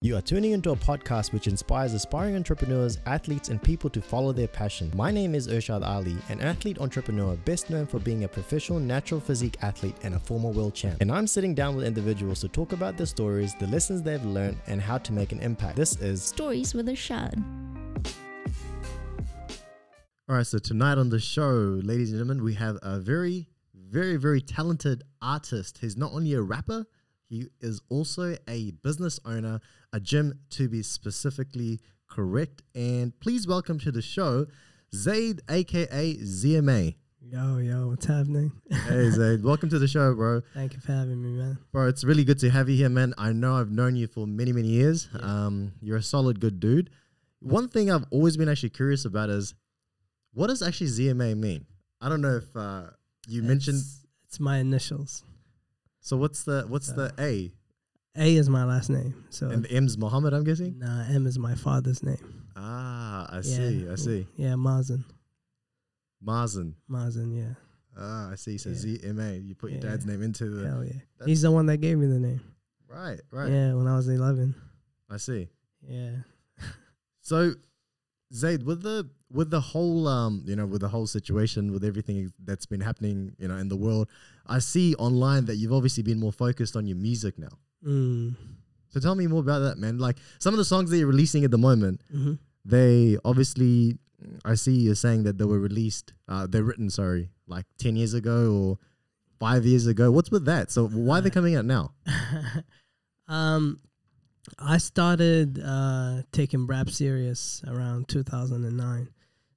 You are tuning into a podcast which inspires aspiring entrepreneurs, athletes, and people to follow their passion. My name is Irshad Ali, an athlete entrepreneur best known for being a professional natural physique athlete and a former world champ. And I'm sitting down with individuals to talk about their stories, the lessons they've learned, and how to make an impact. This is Stories with Irshad. All right, so tonight on the show, ladies and gentlemen, we have a very, very, very talented artist. He's not only a rapper, he is also a business owner, a gym to be specifically correct. And please welcome to the show, Zaid, aka ZMA. Yo, yo, what's happening? Hey, Zaid, welcome to the show, bro. Thank you for having me, man. Bro, it's really good to have you here, man. I know I've known you for many, many years. Yeah. Um, you're a solid, good dude. One thing I've always been actually curious about is what does actually ZMA mean? I don't know if uh, you mentioned. It's, it's my initials. So what's the what's the A A is my last name. So and M's Mohammed? I'm guessing. nah, M is my father's name. Ah, I see. I see. Yeah, Mazen. Mazen. Mazen, yeah. Ah, I see. So Yeah. ZMA. You put your Yeah. dad's name into the Hell yeah. He's the one that gave me the name. right. Right. Yeah, when I was 11. I see. Yeah. So, Zaid, with the with the whole um, you know, with the whole situation, with everything that's been happening, you know, in the world, I see online that you've obviously been more focused on your music now. Mm. So tell me more about that, man. Like some of the songs that you're releasing at the moment, hmm they obviously, I see you're saying that they were released, uh, they're written, sorry, like ten years ago or five years ago. What's with that? So why are they Uh, coming out now? um, I started uh, taking rap serious around 2009.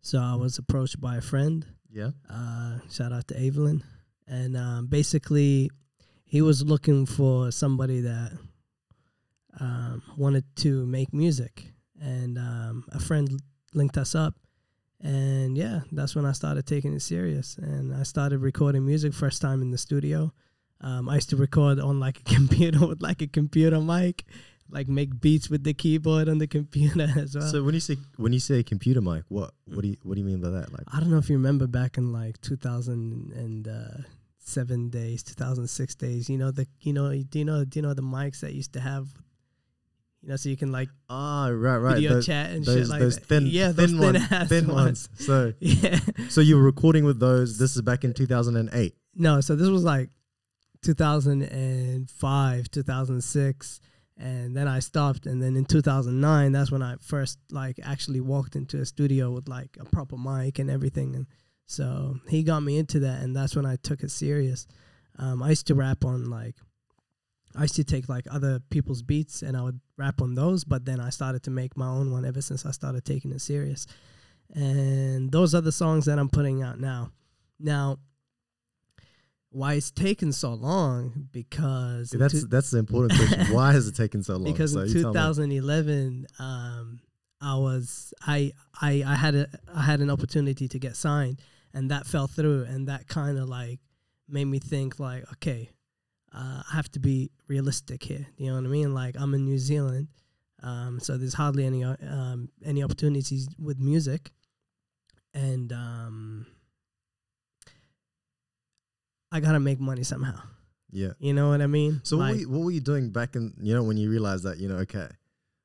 So I was approached by a friend Yeah. Uh, shout out to Evelyn. And um, basically, he was looking for somebody that um, wanted to make music. And um, a friend linked us up. And yeah, that's when I started taking it serious. And I started recording music first time in the studio. Um, I used to record on like a computer with like a computer mic, like make beats with the keyboard on the computer as well. So when you say when you say computer mic, what what do you what do you mean by that? Like I don't know if you remember back in like 2007 days, 2006 days. You know the you know do you know do you know the mics that used to have, you know, so you can like ah right right video those, chat and those, shit like those that. thin yeah, thin, those thin ones, ass thin ones. ones. So Yeah. so you were recording with those. This is back in 2008. No, so this was like 2005, 2006, and then I stopped. And then in 2009, that's when I first like actually walked into a studio with like a proper mic and everything. And so he got me into that, and that's when I took it serious. Um, I used to rap on like, I used to take like other people's beats and I would rap on those, but then I started to make my own one ever since I started taking it serious. And those are the songs that I'm putting out now. Now, why it's taken so long because in that's that's the important question. Why has it taken so long? because so in you tell me. 2011 um I was I I I had a I had an opportunity to get signed and that fell through and that kind of like made me think like okay uh, I have to be realistic here you know what I mean? Like I'm in New Zealand um so there's hardly any um any opportunities with music. And um I got to make money somehow. Yeah. you know what I mean? So what, were you, what were you doing back in you know when you realized that you know okay,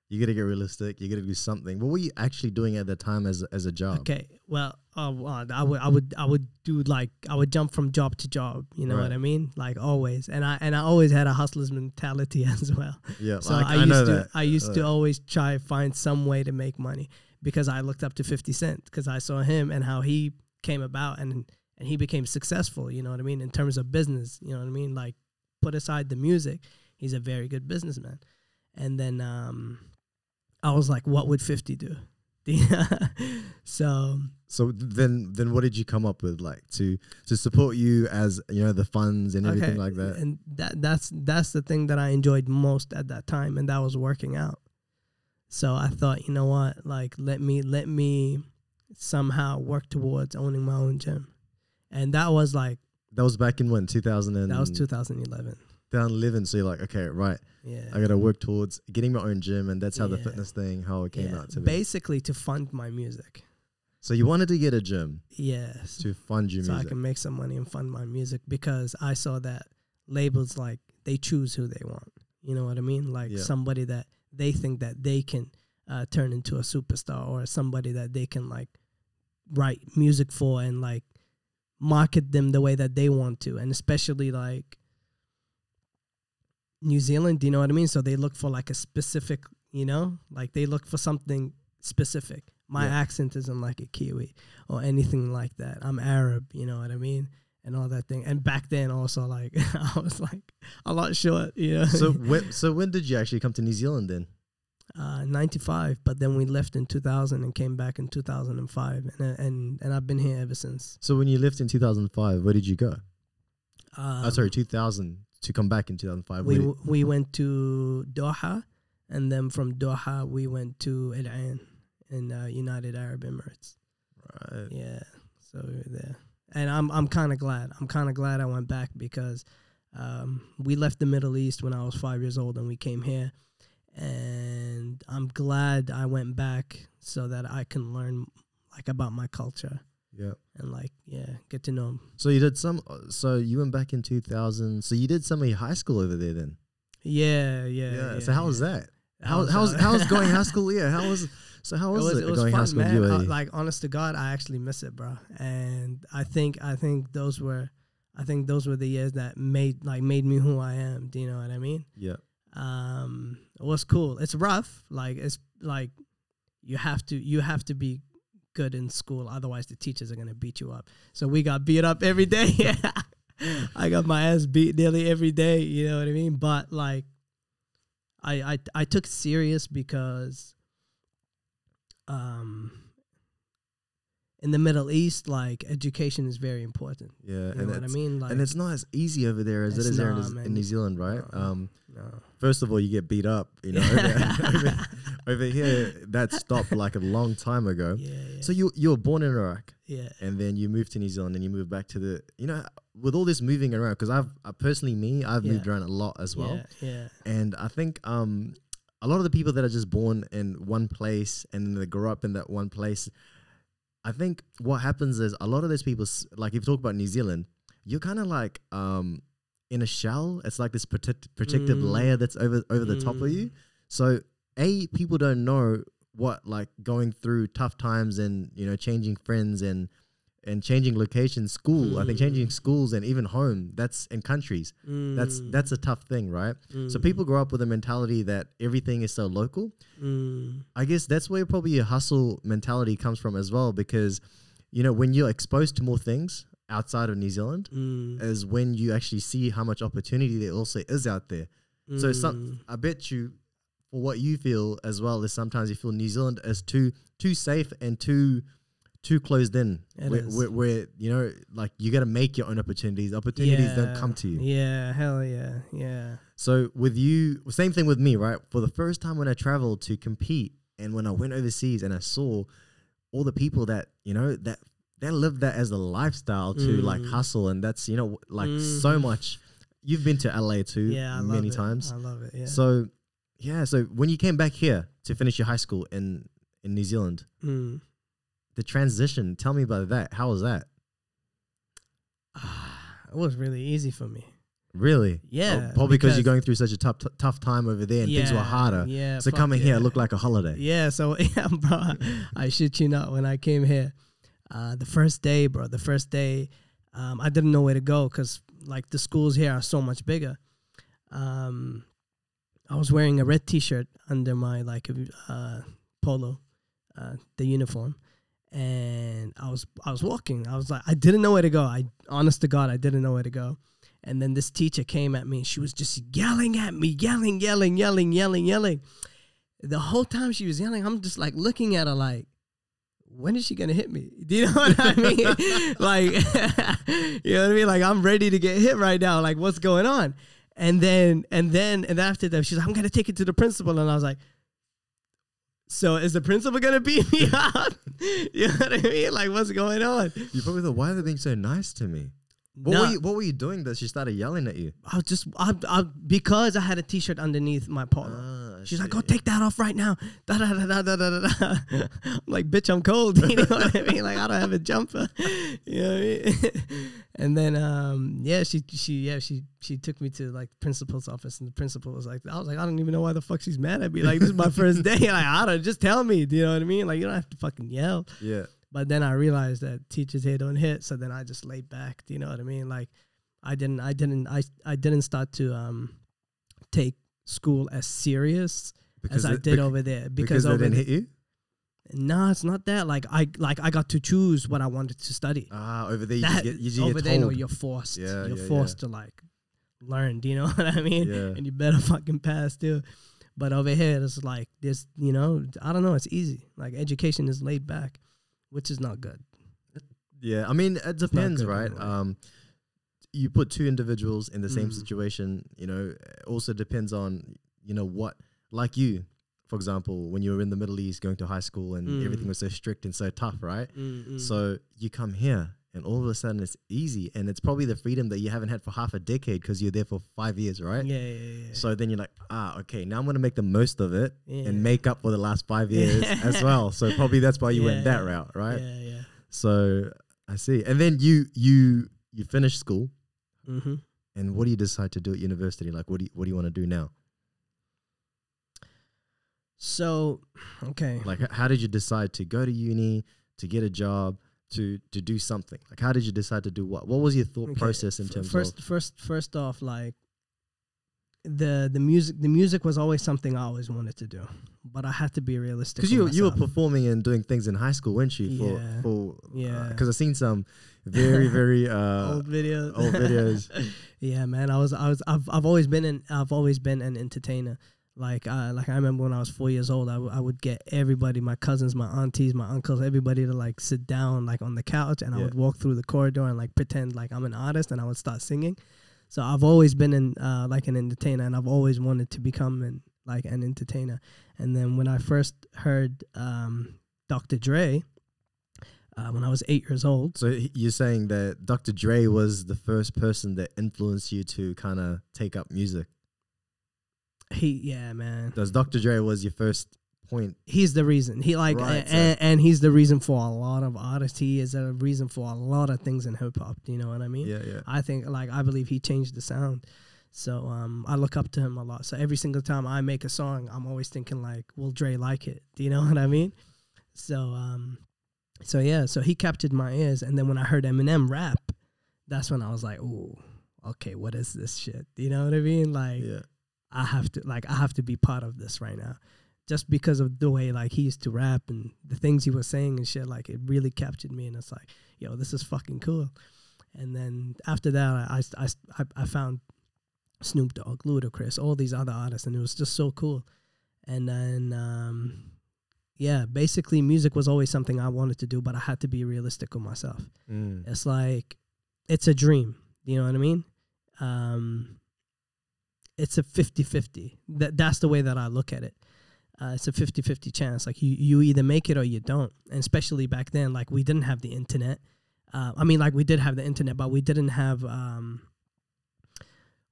you got to get realistic, you got to do something. What were you actually doing at that time as a- as a job? Okay. Well, uh, well, I would, I would, I would do like I would jump from job to job. You know Right. what I mean? Like always, and I and I always had a hustler's mentality as well. Yeah, So like, I, I, used know to, that. I used to Uh, always try to find some way to make money because I looked up to Fifty Cent because I saw him and how he came about and and he became successful. You know what I mean in terms of business. You know what I mean? Like put aside the music, he's a very good businessman. And then um, I was like, what would Fifty do? so um, So then, then what did you come up with, like to to support you as you know the funds and everything like that? And that that's that's the thing that I enjoyed most at that time, and that was working out. So I thought, you know what, like let me let me somehow work towards owning my own gym, and that was like That was back in when two thousand and that was 2011. 2011. So you're like, okay, right, Yeah, I got to work towards getting my own gym, and that's how the fitness thing how it came yeah. out to be. basically to fund my music. So you wanted to get a gym Yes, to fund your music. so I can make some money and fund my music because I saw that labels like they choose who they want. You know what I mean? Like Yeah. somebody that they think that they can uh, turn into a superstar or somebody that they can like write music for and like market them the way that they want to and especially like New Zealand, do you know what I mean? So they look for like a specific, you know, like they look for something specific. My Yeah. accent isn't like a Kiwi or anything like that. I'm Arab, you know what I mean? And all that thing. And back then also like I was like a lot short, you know. So when so when did you actually come to New Zealand then? uh, 95, but then we left in 2000 and came back in 2005 and uh, and and I've been here ever since. So when you left in 2005, where did you go? Um, oh, sorry, 2000 to come back in 2005. we we went to Doha, and then from Doha we went to Al Ain in uh, United Arab Emirates. right. Yeah, so we were there, and I'm I'm kind of glad. I'm kind of glad I went back because um, we left the Middle East when I was five years old, and we came here, and I'm glad I went back so that I can learn like about my culture Yeah. and like yeah get to know 'em. So you did some. So you went back in 2000. So you did some of your high school over there then. Yeah, yeah. yeah so how was yeah. that? That How was, how's uh, how's going high school? Yeah. How was so how was it, going high fun, school? man. in Uh, like honest to God, I actually miss it, bro. And I think I think those were I think those were the years that made like made me who I am. Do you know what I mean? yeah. Um, it was cool. It's rough. Like it's like you have to you have to be good in school, otherwise the teachers are gonna beat you up. So we got beat up every day. I got my ass beat nearly every day. You know what I mean? But like, I I I took it serious because, um, in the Middle East, like education is very important. Yeah. You know and what I mean? Like, and it's not as easy over there as It's is there in, New- man. in New Zealand, right? No. Um, no. first of all, you get beat up. You know, over, over, over here that stopped like a long time ago. Yeah, yeah, So you you were born in Iraq, yeah. and then you moved to New Zealand, and you moved back to the. You know, with all this moving around, because I've I personally me, I've Yeah. moved around a lot as well. Yeah, yeah. And I think um, a lot of the people that are just born in one place and then they grow up in that one place, I think what happens is a lot of those people, like if you talk about New Zealand, you're kind of like um, in a shell. It's like this protect- protective Mm. layer that's over over the top of you. Mm. So a people don't know what like going through tough times and you know changing friends and and changing locations, school. I think Mm. changing schools and even home. That's in countries. That's Mm, that's a tough thing, right? So mm, people grow up with a mentality that everything is so local. mm, I guess that's where probably your hustle mentality comes from as well, because you know when you're exposed to more things outside of New Zealand, mm, is when you actually see how much opportunity there also is out there. So some, mm. I bet you, for what you feel as well, is sometimes you feel New Zealand is too too safe and too too closed in. It where, is. Where, where you know, like you got to make your own opportunities. Opportunities don't come to you. Yeah, hell yeah, yeah. So with you, same thing with me, right? For the first time when I traveled to compete, and when I went overseas, and I saw all the people that you know that they live that as a lifestyle to like Mm. hustle, and that's you know like so Mhm. much. You've been to LA too, Yeah, I many times. I love it. Yeah. So yeah, so when you came back here to finish your high school in in New Zealand, Mm. the transition. Tell me about that. How was that? it was really easy for me. Really? Yeah, Oh, probably because you're going through such a tough t- tough time over there, and things were harder. Yeah. so coming here looked like a holiday. Yeah, so yeah, bro. I shit you not. When I came here, uh, the first day, bro, the first day, um, I didn't know where to go because like the schools here are so much bigger. Um, I was wearing a red T-shirt under my like uh, polo, uh, the uniform, and I was I was walking. I was like I didn't know where to go. I honest to God, I didn't know where to go. And then this teacher came at me she was just yelling at me, yelling, yelling, yelling, yelling, yelling the whole time she was yelling, I'm just like looking at her like, when is she gonna hit me? Do you know what I mean? like, you know what I mean? Like I'm ready to get hit right now. Like, what's going on? And then, and then, and after that, she's like, I'm gonna take it to the principal, and I was like. So is the principal gonna beat me up? you know what I mean? Like, what's going on? You probably thought, why are they being so nice to me? What Nah. were you What were you doing that she started yelling at you? I was just I, I because I had a T-shirt underneath my polo. Ah, She's like, "Go take that off right now." Da, da, da, da, da, da, da. I'm like, "Bitch, I'm cold." You know what I mean? Like, I don't have a jumper. You know what I mean? and then, um, yeah, she, she, yeah, she, she took me to like principal's office, and the principal was like, "I was like, I don't even know why the fuck she's mad at me. Like, this is my first day. Like, I don't just tell me. Do you know what I mean? Like, you don't have to fucking yell." Yeah. But then I realized that teachers here don't hit, so then I just laid back. Do you know what I mean? Like, I didn't, I didn't, I, I didn't start to um take school as serious as I did bec- over there because because, they didn't there, hit you. no, it's not that. Like I, like I got to choose what I wanted to study. Ah, over there you that get you over get there, no, you're forced. Yeah, you're yeah, forced to like learn. Do you know what I mean? Yeah. And you better fucking pass too. But over here, it's like this. You know, I don't know. It's easy. Like education is laid back, which is not good. Yeah, I mean it depends, right? anyway. Um, you put two individuals in the same Mm. situation. You know, also depends on you know what, like you, for example, when you were in the Middle East going to high school and Mm. everything was so strict and so tough, right? Mm-mm. So you come here and all of a sudden it's easy, and it's probably the freedom that you haven't had for half a decade because you're there for five years, right? yeah, yeah, yeah, yeah. So then you're like, ah, okay, now I'm gonna make the most of it Yeah. and make up for the last five years as well. So probably that's why you went that route, right? Yeah, yeah. So I see. And then you you you finish school, Mm-hmm. and what do you decide to do at university? Like, what do you, what do you want to do now? So, okay. Like, how did you decide to go to uni, to get a job, to to do something? Like, how did you decide to do what? What was your thought Okay, process in f- terms first, of? first, first first off, like the the music, the music was always something I always wanted to do, but I had to be realistic. Because you you were performing and doing things in high school, weren't you? For Yeah. for Yeah. Because I've seen some very very uh, old videos. old videos. yeah, man. I was, I was, I've, I've always been an, I've always been an entertainer. Like, uh, like I remember when I was four years old, I, w- I would get everybody, my cousins, my aunties, my uncles, everybody to like sit down like on the couch, and I would walk through the corridor and like pretend like I'm an artist, and I would start singing. So I've always been in uh, like an entertainer, and I've always wanted to become an like an entertainer. And then when I first heard um, Dr. Dre, uh, when I was eight years old, So you're saying that Dr. Dre was the first person that influenced you to kind of take up music? He yeah man, Does Dr. Dre was your first point? he's the reason. He like Right, a- so- and, and he's the reason for a lot of artists. He is a reason for a lot of things in hip hop. Do you know what I mean? Yeah, yeah. I think like I believe he changed the sound. So um, I look up to him a lot. So every single time I make a song, I'm always thinking like, will Dre like it? Do you know what I mean? So um, so yeah, so he captured my ears, and then when I heard Eminem rap, that's when I was like, ooh, okay, what is this shit? Do you know what I mean? Like Yeah. I have to like I have to be part of this right now. Just because of the way like he used to rap and the things he was saying and shit, like it really captured me and it's like, yo, this is fucking cool. And then after that I I, I, I found Snoop Dogg, Ludacris, all these other artists and it was just so cool. And then um yeah, basically music was always something I wanted to do, but I had to be realistic with myself. Mm. It's like it's a dream. You know what I mean? Um, it's a 50-50. That that's the way that I look at it. Uh, it's a 50-50 chance. Like you, you either make it or you don't. And especially back then, like we didn't have the internet. Uh, I mean, like we did have the internet, but we didn't have. Um,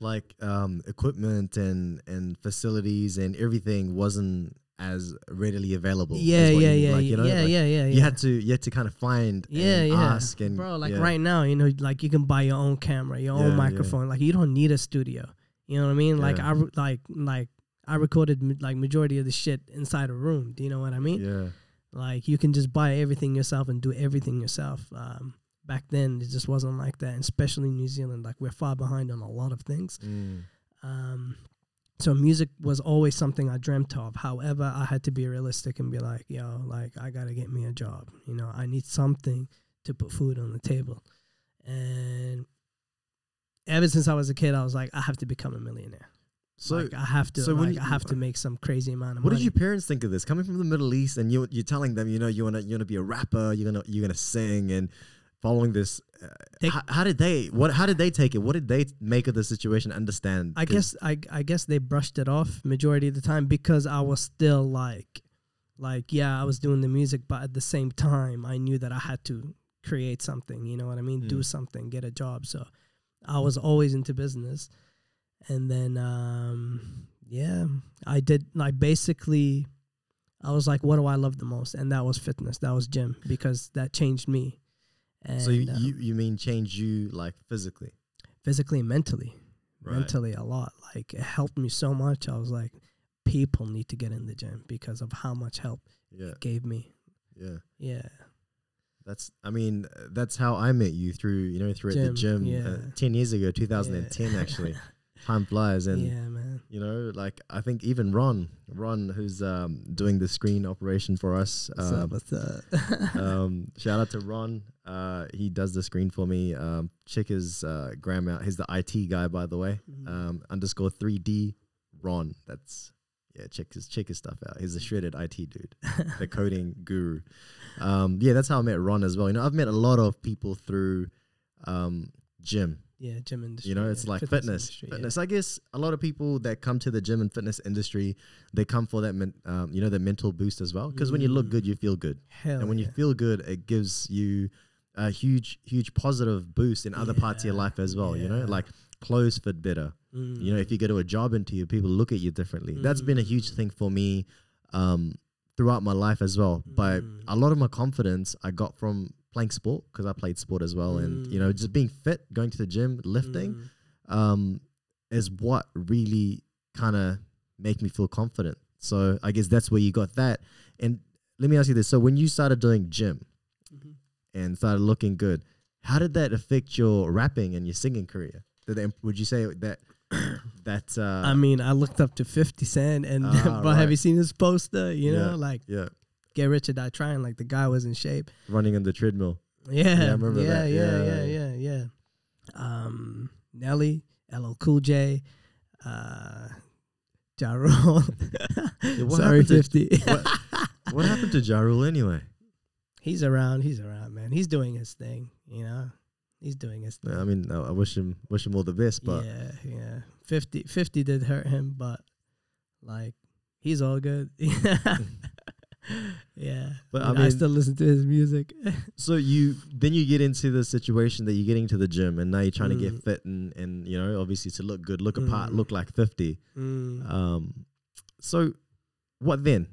Like um, equipment and and facilities and everything wasn't as readily available. yeah, you yeah, yeah, Like, you know, yeah, like, yeah, yeah, You had to you had to kind of find Yeah, and yeah. ask and bro like yeah. right now you know like you can buy your own camera your Yeah, own microphone like you don't need a studio you know what i mean like i like like i recorded like majority of the shit inside a room do you know what i mean Yeah. like you can just buy everything yourself and do everything yourself um back then it just wasn't like that and especially in new zealand like we're far behind on a lot of things Mm. um, so music was always something I dreamt of. However, I had to be realistic and be like, yo, like I gotta get me a job. You know, I need something to put food on the table. And ever since I was a kid, I was like, I have to become a millionaire. So like I have to, so like you- I have to make some crazy amount of What money. What did your parents think of this? Coming from the Middle East, and you you're telling them, you know, you wanna you wanna be a rapper, you're gonna you're gonna sing, and following this. Uh, They- how, how did they what How did they take it? What did they make of the situation? Understand? I guess I I guess they brushed it off majority of the time because I was still like like yeah, I was doing the music but at the same time I knew that I had to create something. You know what I mean? Do Mm. something, get a job. So I was always into business, and then um, yeah, I did like basically. I was like, what do I love the most? And that was fitness. That was gym because that changed me. And so you, uh, you you mean change you like physically? physically and mentally, Right. mentally a lot. Like it helped me so much. I was like, people need to get in the gym because of how much help Yeah, it gave me. yeah. Yeah. That's I mean uh, that's how I met you through you know through at the Gym, gym yeah. uh, ten years ago, 2010 Yeah. actually. Time flies and yeah, man. you know like I think even Ron Ron who's um, doing the screen operation for us. What's Uh, up? What's up? um, shout out to Ron. Uh, he does the screen for me. Um, check his uh, gram out. He's the IT guy, by the way. Mhm. Um, underscore three D Ron. That's yeah. Check his check his stuff out. He's a shredded IT dude, the coding guru. Um, yeah, that's how I met Ron as well. You know, I've met a lot of people through um, gym. yeah, gym industry. You know, yeah, it's like fitness. industry, yeah. Fitness. I guess a lot of people that come to the gym and fitness industry, they come for that, men- um, you know, the mental boost as well. Because when you look Mm. good, you feel good Hell and when you feel good, it gives you a huge, huge positive boost in other parts of your life as well. You know, like clothes fit better. You know, if you go to a job interview, people look at you differently. That's been a huge Mm. thing for me um, throughout my life as well. But Mm. a lot of my confidence I got from playing sport because I played sport as well, and you know, Mm. just being fit, going to the gym, lifting, Mm. um, is what really kind of make me feel confident. So I guess that's where you got that. And let me ask you this: so when you started doing gym Mhm. and started looking good, how did that affect your rapping and your singing career? Did they, would you say that that uh, I mean, I looked up to 50 Cent, and Ah, but have you seen his poster? You Yeah. know, like yeah, Get Rich or Die Trying. Like the guy was in shape. running on the treadmill? Yeah, I remember yeah, that. Yeah, Yeah. yeah, yeah, yeah. Um, Nelly, LL Cool J, uh, Ja Rule. Sorry, happened to- 50. what, what happened to Ja Rule anyway? he's around. He's around, man. He's doing his thing. You know, he's doing his thing. Yeah, I mean, I I wish him wish him all the best, but yeah, yeah. 50, 50 did hurt him, but like he's all good. yeah, But I, mean, I still listen to his music. So you then you get into the situation that you're getting to the gym and now you're trying to get Mm. fit and and you know obviously to look good, look apart, Mm. look like 50. Mm. Um so what then?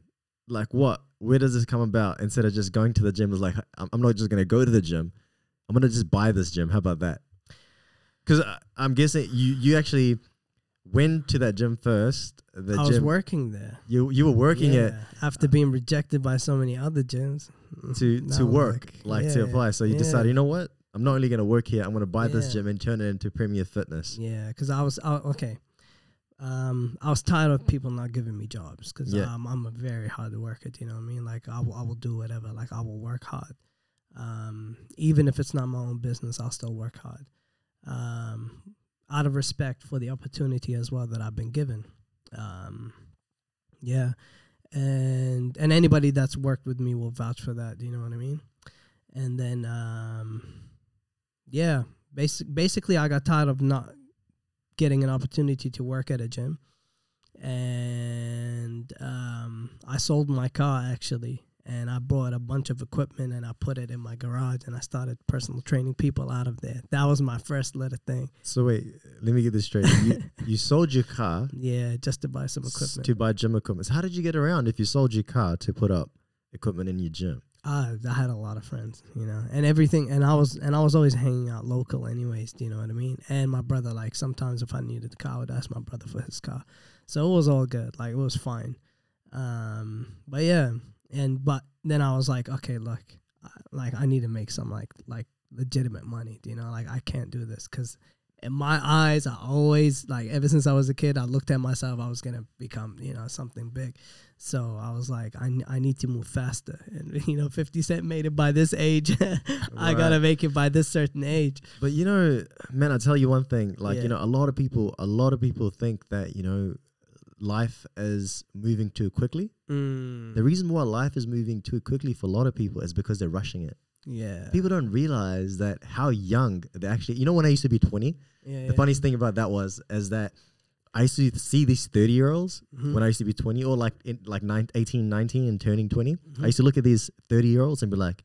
Like what where does this come about instead of just going to the gym is like I'm, I'm not just going to go to the gym. I'm to just buy this gym. How about that? Cuz I'm guessing you you actually went to that gym first. The I was working there. you you were working yeah, it after being rejected by so many other gyms to to work like, to yeah, apply. So you yeah. decided, you know what? I'm not only to work here. I'm to buy this gym and turn it into Premier Fitness. Yeah, because I was I, okay. Um, I was tired of people not giving me jobs because Yeah. um, I'm a very hard worker. Do you know what I mean? Like I will, I will do whatever. Like I will work hard. Um, even if it's not my own business, I'll still work hard. Um, out of respect for the opportunity as well that I've been given. Um, yeah, and and anybody that's worked with me will vouch for that. Do you know what I mean? And then um, yeah, basic basically I got tired of not getting an opportunity to work at a gym, and um, I sold my car actually, and I bought a bunch of equipment and I put it in my garage and I started personal training people out of there. That was my first little thing. So wait, let me get this straight. you, you sold your car Yeah, just to buy some equipment. to buy gym equipment. So how did you get around if you sold your car to put up equipment in your gym? I, I had a lot of friends, you know, and everything, and I was and I was always hanging out local, anyways. Do you know what I mean? And my brother, like sometimes if I needed a car, I would ask my brother for his car, so it was all good. Like it was fine. Um, but yeah, and but then I was like, okay, look, I, like I need to make some like like legitimate money. You know? Like I can't do this because in my eyes, I always like ever since I was a kid, I looked at myself. I was gonna become you know something big. So I was like, I, I need to move faster. And, you know, 50 Cent made it by this age. I got to make it by this certain age. But you know, man, I tell you one thing. Like Yeah. you know, a lot of people, a lot of people think that you know, life is moving too quickly. Mm, The reason why life is moving too quickly for a lot of people is because they're rushing it. yeah. People don't realize that how young they actually. You know, when I used to be 20, yeah, the yeah. funniest thing about that was is that I used to see these 30 year olds Mhm. when I used to be 20 or like in like nine, 18, 19 and turning 20. Mhm. I used to look at these 30 year olds and be like,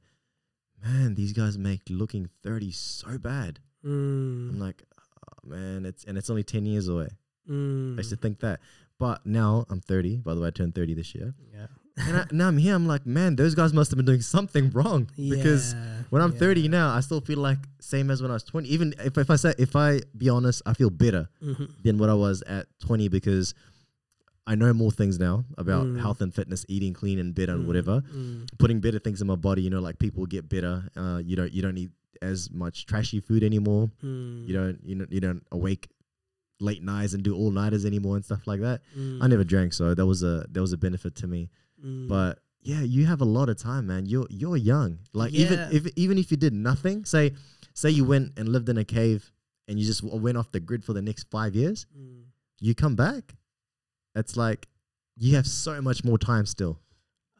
man, these guys make looking 30 so bad. I'm Mm, like, oh, man, it's and it's only 10 years away. I used to mm, think that. But now I'm 30. By the way, I turned 30 this year. yeah. And I, now I'm here. I'm like, man, those guys must have been doing something wrong because Yeah, when I'm yeah. 30 now, I still feel like same as when I was 20. Even if, if I say, if I be honest, I feel better Mhm. than what I was at 20 because I know more things now about Mm. health and fitness, eating clean and better and Mm, whatever. mm, Putting better things in my body. You know, like people get better. Uh, you don't you don't eat as much trashy food anymore. mm, You don't you don't you don't awake late nights and do all nighters anymore and stuff like that. mm, I never drank, so that was a that was a benefit to me. mm. But yeah, you have a lot of time, man. You're you're young. Like even if even if you did nothing, say say you went and lived in a cave and you just w- went off the grid for the next five years, Mm. you come back. It's like you have so much more time still.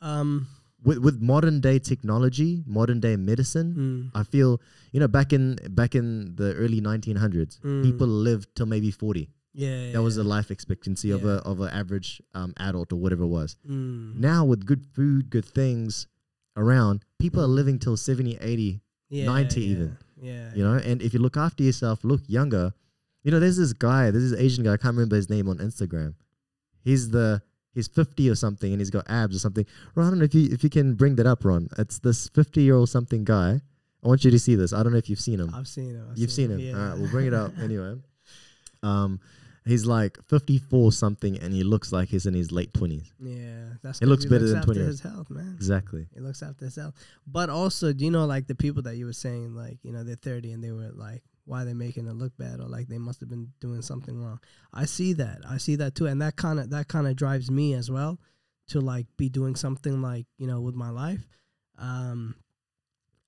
um, With with modern day technology, modern day medicine, mm, I feel you know back in back in the early 1900s, Mm. people lived till maybe 40. yeah, That was yeah. the life expectancy of a of an average um, adult or whatever it was. Mm. Now with good food, good things around, people are living till 70, 80, yeah, 90 yeah, even, Yeah, you know? And if you look after yourself, look younger. You know, there's this guy, there's this Asian guy, I can't remember his name on Instagram. He's the he's 50 or something and he's got abs or something. Ron, I don't know if you if you can bring that up, Ron. It's this 50 year old something guy. I want you to see this. I don't know if you've seen him. I've seen him. I've You've seen him. Yeah. All right, we'll bring it up anyway. Um, he's like 54 something, and he looks like he's in his late 20s. Yeah, that's. It looks he better looks than after 20 his health, man. Exactly. He looks after his health. But also, do you know like the people that you were saying, like you know they're thirty and they were like, why they're making it look bad or like they must have been doing something wrong. I see that. I see that too, and that kind of that kind of drives me as well to like be doing something like you know with my life. Um,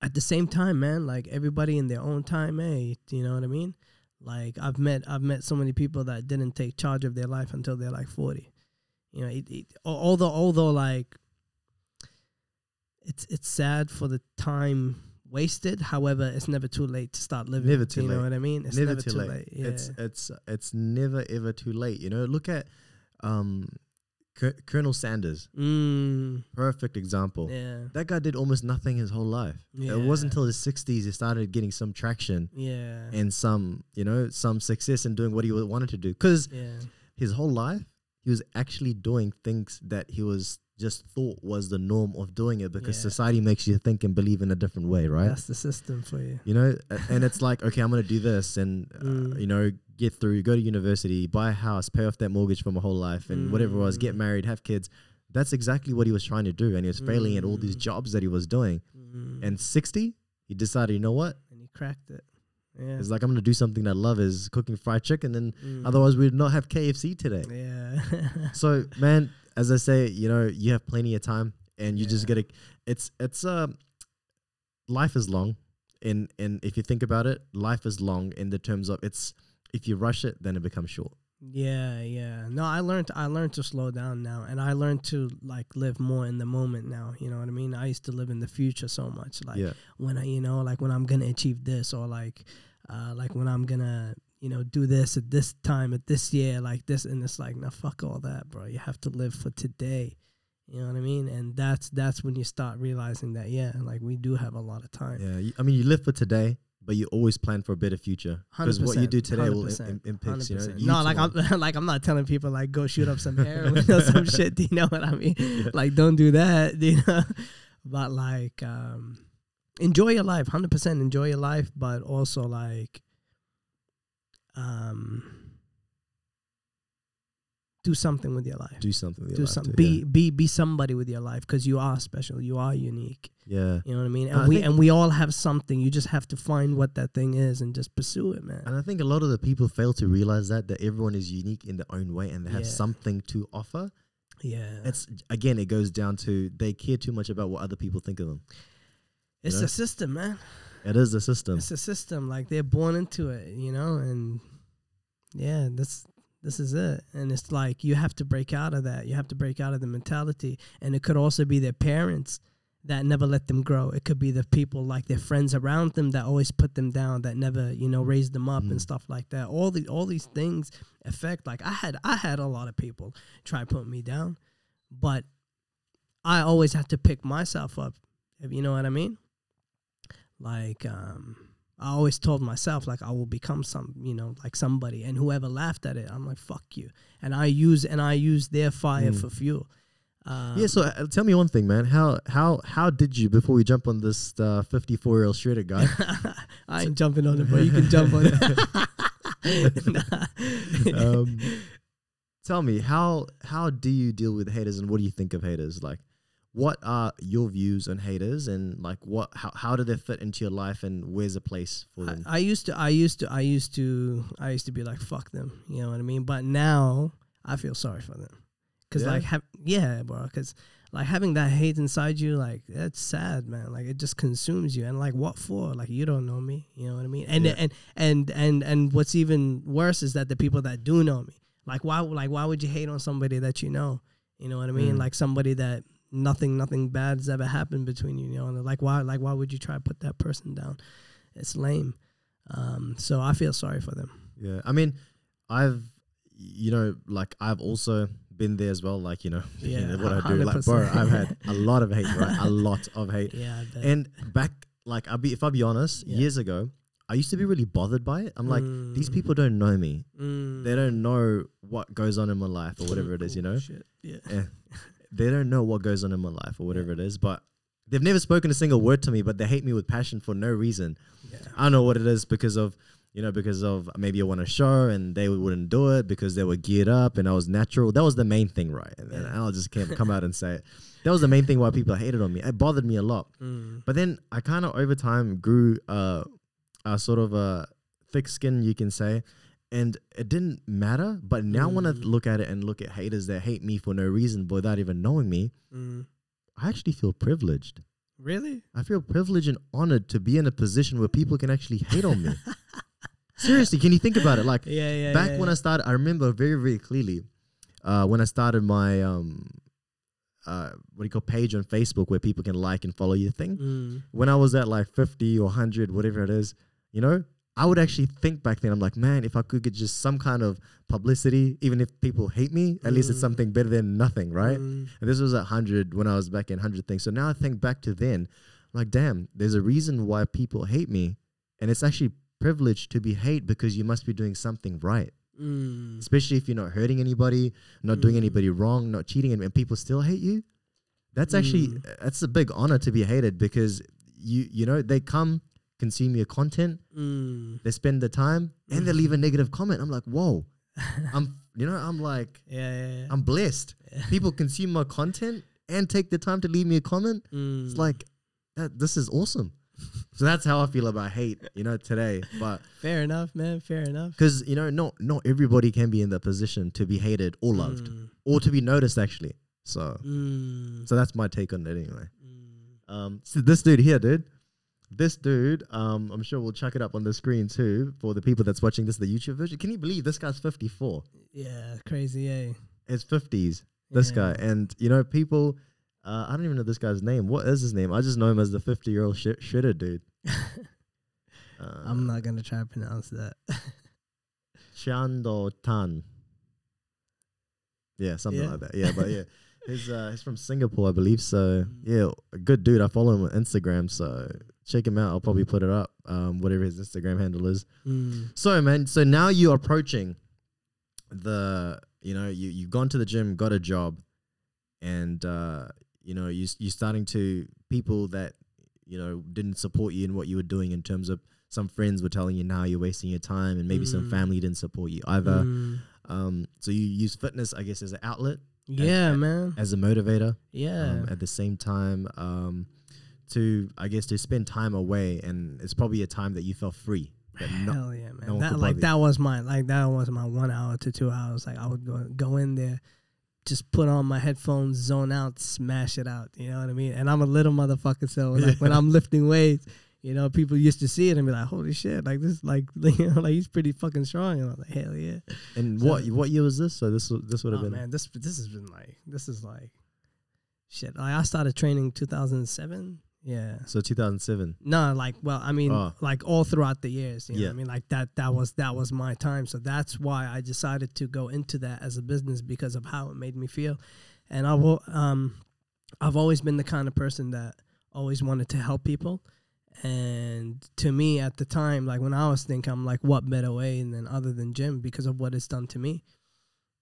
at the same time, man, like everybody in their own time, eh? You know what I mean? Like I've met I've met so many people that didn't take charge of their life until they're like forty. You know, it, it, although although like it's it's sad for the time wasted. However, it's never too late to start living. Never too you know what I mean? It's never, too, late. Yeah. It's it's it's never ever too late. You know, look at um, Col- Colonel Sanders. mm, Perfect example. yeah. That guy did almost nothing his whole life. Yeah. It wasn't until his 60s he started getting some traction Yeah. and some, you know, some success in doing what he wanted to do. Because yeah. his whole life, he was actually doing things that he was just thought was the norm of doing it because Yeah. society makes you think and believe in a different way, right? That's the system for you. You know, and it's like, okay, I'm going to do this and, uh, Mm. you know, get through, go to university, buy a house, pay off that mortgage for my whole life and whatever it was, get Mm. married, have kids. That's exactly what he was trying to do. And he was failing at all these Mm. jobs that he was doing. Mm. And 60, he decided, you know what? and he cracked it. Yeah. It's like, I'm going to do something that I love is cooking fried chicken. And Mm. otherwise, we'd not have KFC today. Yeah. so man as i say you know you have plenty of time and you just Yeah. gotta it's it's uh life is long and and if you think about it life is long in the terms of it's if you rush it then it becomes short Yeah, yeah. No, I learned I learned to slow down now and I learned to like live more in the moment now. You know what I mean? I used to live in the future so much. Like yeah when I you know, like when I'm gonna achieve this or like uh like when I'm gonna, you know, do this at this time at this year, like this and it's like, now fuck all that, bro. You have to live for today. You know what I mean? And that's that's when you start realizing that, yeah, like we do have a lot of time. yeah i mean you live for today but you always plan for a better future because what you do today will im- 100%, im- impacts you know 100%. you no, like tomorrow. I'm like I'm not telling people like go shoot up some heroin or some shit. Do you know what I mean? Yeah. Like don't do that. You know, but like um, enjoy your life. Hundred percent enjoy your life, but also like um, do something with your life. do something with your Do life something. too, Be be be somebody with your life because you are special. You are unique. yeah. You know what I mean? I And we and we all have something. You just have to find what that thing is and just pursue it, man. and I think a lot of the people fail to realize that that everyone is unique in their own way and they have Yeah. something to offer. Yeah, It's again, it goes down to they care too much about what other people think of them. It's know? a system, man. It is the system. It's a system. Like they're born into it, you know, and yeah, this this is it. And it's like you have to break out of that. You have to break out of the mentality. And it could also be their parents that never let them grow. It could be the people like their friends around them that always put them down, that never, you know, raised them up and Mm. stuff like that. All the all these things affect like I had I had a lot of people try to put me down, but I always had to pick myself up. If you know what I mean? Like um I always told myself like I will become some, you know, like somebody, and whoever laughed at it, I'm like fuck you, and I use and I use their fire Mm. for fuel. Um, yeah. So uh, tell me one thing, man. How how how did you before we jump on this fifty four year old shredder guy? I ain't jumping on it, but you can jump on it. Um, tell me how how do you deal with haters and what do you think of haters? Like, what are your views on haters and like what how how do they fit into your life and where's a place for them? I, I used to, I used to, I used to, I used to be like, fuck them. You know what I mean? But now I feel sorry for them. Cause Yeah? like, have, yeah, bro. Cause like having that hate inside you, like that's sad, man. Like it just consumes you. And like, what for? Like you don't know me. You know what I mean? And Yeah. and and and and what's even worse is that the people that do know me, like why, like why would you hate on somebody that you know? You know what I mean? Mm. Like somebody that nothing, nothing bad's ever happened between you. You know, and like why, like why would you try to put that person down? It's lame. Um, so I feel sorry for them. Yeah, I mean, I've you know like I've also been there as well. Like you know, Yeah, what I do. Like, bro, I've had a lot of hate, right? A lot of hate. Yeah, And back, like, I'll be if I'll be honest, Yeah. years ago, I used to be really bothered by it. I'm like, these Mm. people don't know me. Mm. They don't know what goes on in my life or whatever it is. You know, Shit. Yeah. Eh, they don't know what goes on in my life or whatever it is. But they've never spoken a single word to me. But they hate me with passion for no reason. Yeah. I don't know what it is because of you know because of maybe I want a show and they wouldn't do it because they were geared up and I was natural. That was the main thing, right? And, Yeah. I'll just can't come out and say it. That was the main thing why people hated on me. It bothered me a lot. Mm. But then I kind of over time grew uh, a sort of a thick skin, you can say, and it didn't matter. But now when I Mm. look at it and look at haters that hate me for no reason without even knowing me, Mm. I actually feel privileged. Really? I feel privileged and honored to be in a position where people can actually hate on me. Seriously, can you think about it? Like Yeah, yeah. back yeah, when I started, I remember very, very clearly uh, when I started my um, uh, what do you call page on Facebook where people can like and follow your thing. Mm. When I was at like 50 or 100, whatever it is, you know, I would actually think back then, I'm like, man, if I could get just some kind of publicity, even if people hate me, at least it's Mm. something better than nothing, right? Mm. And this was at 100 when I was back in 100 things. So now I think back to then, I'm like, damn, there's a reason why people hate me. And it's actually privileged to be hate because you must be doing something right. Mm. Especially if you're not hurting anybody, not doing Mm. anybody wrong, not cheating, and, and people still hate you. That's actually Mm. that's a big honor to be hated because you you know they come consume your content, Mm. they spend the time, and they leave a negative comment. I'm like, whoa, I'm you know I'm like Yeah, yeah, yeah. I'm blessed. Yeah. People consume my content and take the time to leave me a comment. Mm. It's like that. This is awesome. so that's how I feel about hate, you know, today. But fair enough, man. Fair enough. because you know, not not everybody can be in the position to be hated or loved Mm. or to be noticed. Actually, so Mm. so that's my take on it anyway. Mm. Um, so this dude here, dude. This dude, um, I'm sure we'll chuck it up on the screen too for the people that's watching this the YouTube version. Can you believe this guy's 54? Yeah, crazy, eh? It's 50s. This Yeah. guy, and you know, people. Uh, I don't even know this guy's name. What is his name? I just know him as the 50 year old sh- shitter dude. Uh, I'm not gonna try to pronounce that. Chuando Tan. Yeah, something Yeah. like that. Yeah, but yeah, he's uh, he's from Singapore, I believe. So Mm. yeah, a good dude. I follow him on Instagram, so check him out. I'll probably put it up, um, whatever his Instagram handle is. Mm. So man, so now you're approaching the, you know, you you've gone to the gym, got a job, and uh, you know you you're starting to people that you know didn't support you in what you were doing in terms of some friends were telling you now you're wasting your time, and maybe some Mm. family didn't support you either. Mm. Um, so you use fitness, I guess, as an outlet, Yeah, man. as a motivator. Yeah. Um, at the same time, um, to I guess to spend time away, and it's probably a time that you felt free. That no- Hell yeah, man. no that like that was my like that was my one hour to two hours. Like I would go go in there, just put on my headphones, zone out, smash it out. You know what I mean? And I'm a little motherfucker, so like when I'm lifting weights, you know, people used to see it and be like, "Holy shit!" Like this, like you know, like he's pretty fucking strong. And I was like, "Hell yeah!" and So- what what year was this? So this this would have been Oh been man, this this has been like this is like shit. Like I started training 2007. Yeah. so 2007. No, like well, I mean, Oh. like all throughout the years. You know Yeah. I mean, like that that was that was my time. So that's why I decided to go into that as a business because of how it made me feel. And I will um I've always been the kind of person that always wanted to help people And to me at the time, like when I was thinking, I'm like, what better way than other than gym because of what it's done to me,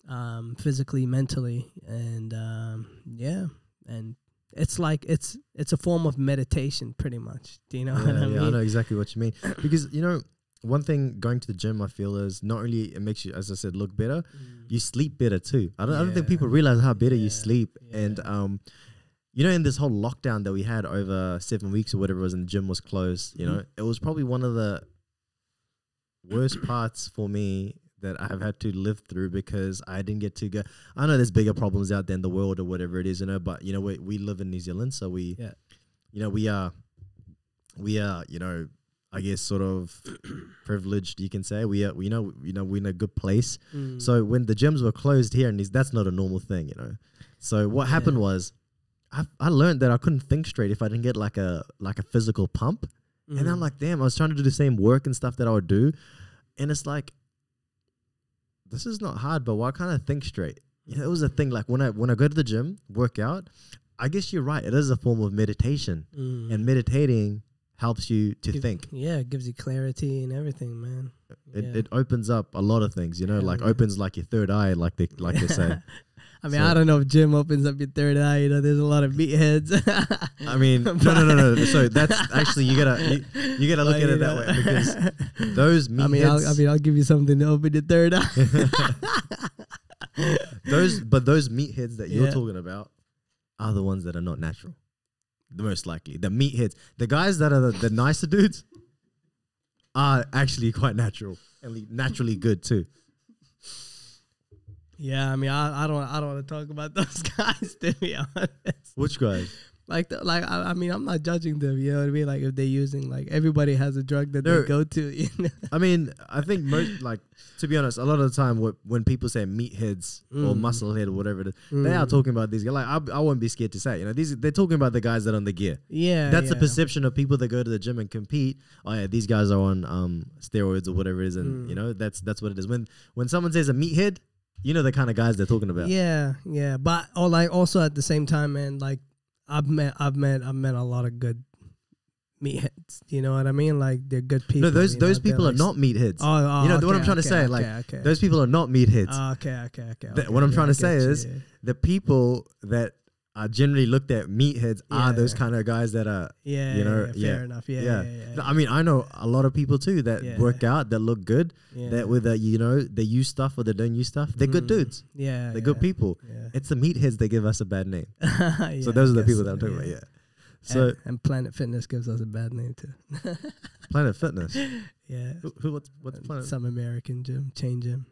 um, physically, mentally, and um, yeah, and it's like it's it's a form of meditation, pretty much. Do you know yeah, what I yeah, mean? I know exactly what you mean. Because you know, one thing going to the gym, I feel is not only it makes you, as I said, look better. Mm. You sleep better too. I don't. I don't think people realize how better Yeah, you sleep. yeah. And um, you know, in this whole lockdown that we had over seven weeks or whatever it was, and the gym was closed. You know, Mhm. it was probably one of the worst parts for me that I've had to live through because I didn't get to go. I know there's bigger problems out there in the world or whatever it is, you know, but you know, we we live in New Zealand, so we, Yeah. you know, we are, we are, you know, I guess sort of privileged, you can say. We are, we know, you know, we're in a good place. Mm. So when the gyms were closed here, and that's not a normal thing, you know. So what happened was, I I learned that I couldn't think straight if I didn't get like a like a physical pump. And I'm Mm. like, damn, I was trying to do the same work and stuff that I would do. And it's like, this is not hard, but why can't I think straight? You know, it was a thing like when I when I go to the gym, work out, I guess you're right. It is a form of meditation. Mm. And meditating helps you to Give- think. Yeah, it gives you clarity and everything, man. It, Yeah. it opens up a lot of things, you know, Hell like yeah. opens like your third eye, like they like they say. I mean, So- I don't know if gym opens up your third eye. You know, there's a lot of meatheads. I mean, no, no, no, no. So that's actually you gotta you, you gotta look But, at you it that know. way because those meatheads, I mean, I'll, I mean, I'll give you something to open your third eye. those but those meatheads that you're Yeah. talking about are the ones that are not natural. The most likely, the meatheads, the guys that are the, the nicer dudes, are actually quite natural and naturally good too. Yeah, I mean, I, I don't, I don't want to talk about those guys to be honest. Which guys? Like, the, like, I, I mean, I'm not judging them. You know what I mean? Like, if they're using, like, everybody has a drug that No. they go to. You know? I mean, I think most like to be honest, a lot of the time wh- when people say meatheads or Mm. musclehead or whatever it is, they are Mm. talking about these guys. Like I, I won't be scared to say, you know, these they're talking about the guys that are on the gear. Yeah, That's the perception of people that go to the gym and compete. Oh yeah, these guys are on um steroids or whatever it is, and Mm. you know that's that's what it is. When when someone says a meathead, you know the kind of guys they're talking about. Yeah, yeah, but or like also at the same time, man, like I've met, I've met, I've met a lot of good meatheads. You know what I mean? Like they're good people. no, those know, those they're people are like not meatheads. Oh, oh, You know, what I'm trying to say, okay, like, okay. Those people are not meatheads. Oh, okay, okay, okay. Okay, what I'm trying to say you, is- yeah. the people that are generally looked at meatheads are those kind of guys that are. yeah, you know, yeah, fair yeah, enough. Yeah, yeah. yeah, yeah. I mean, I know a lot of people too that Yeah. work out that look good. yeah. That whether you know they use stuff or they don't use stuff, they're good Mm, dudes. Yeah, They're good people. Yeah. It's the meatheads that give us a bad name. Yeah, so those are the people that I'm talking about. Yeah. So and, and Planet Fitness gives us a bad name too. Planet Fitness. yeah, Who, who what's what's Planet? some American gym, chain gym.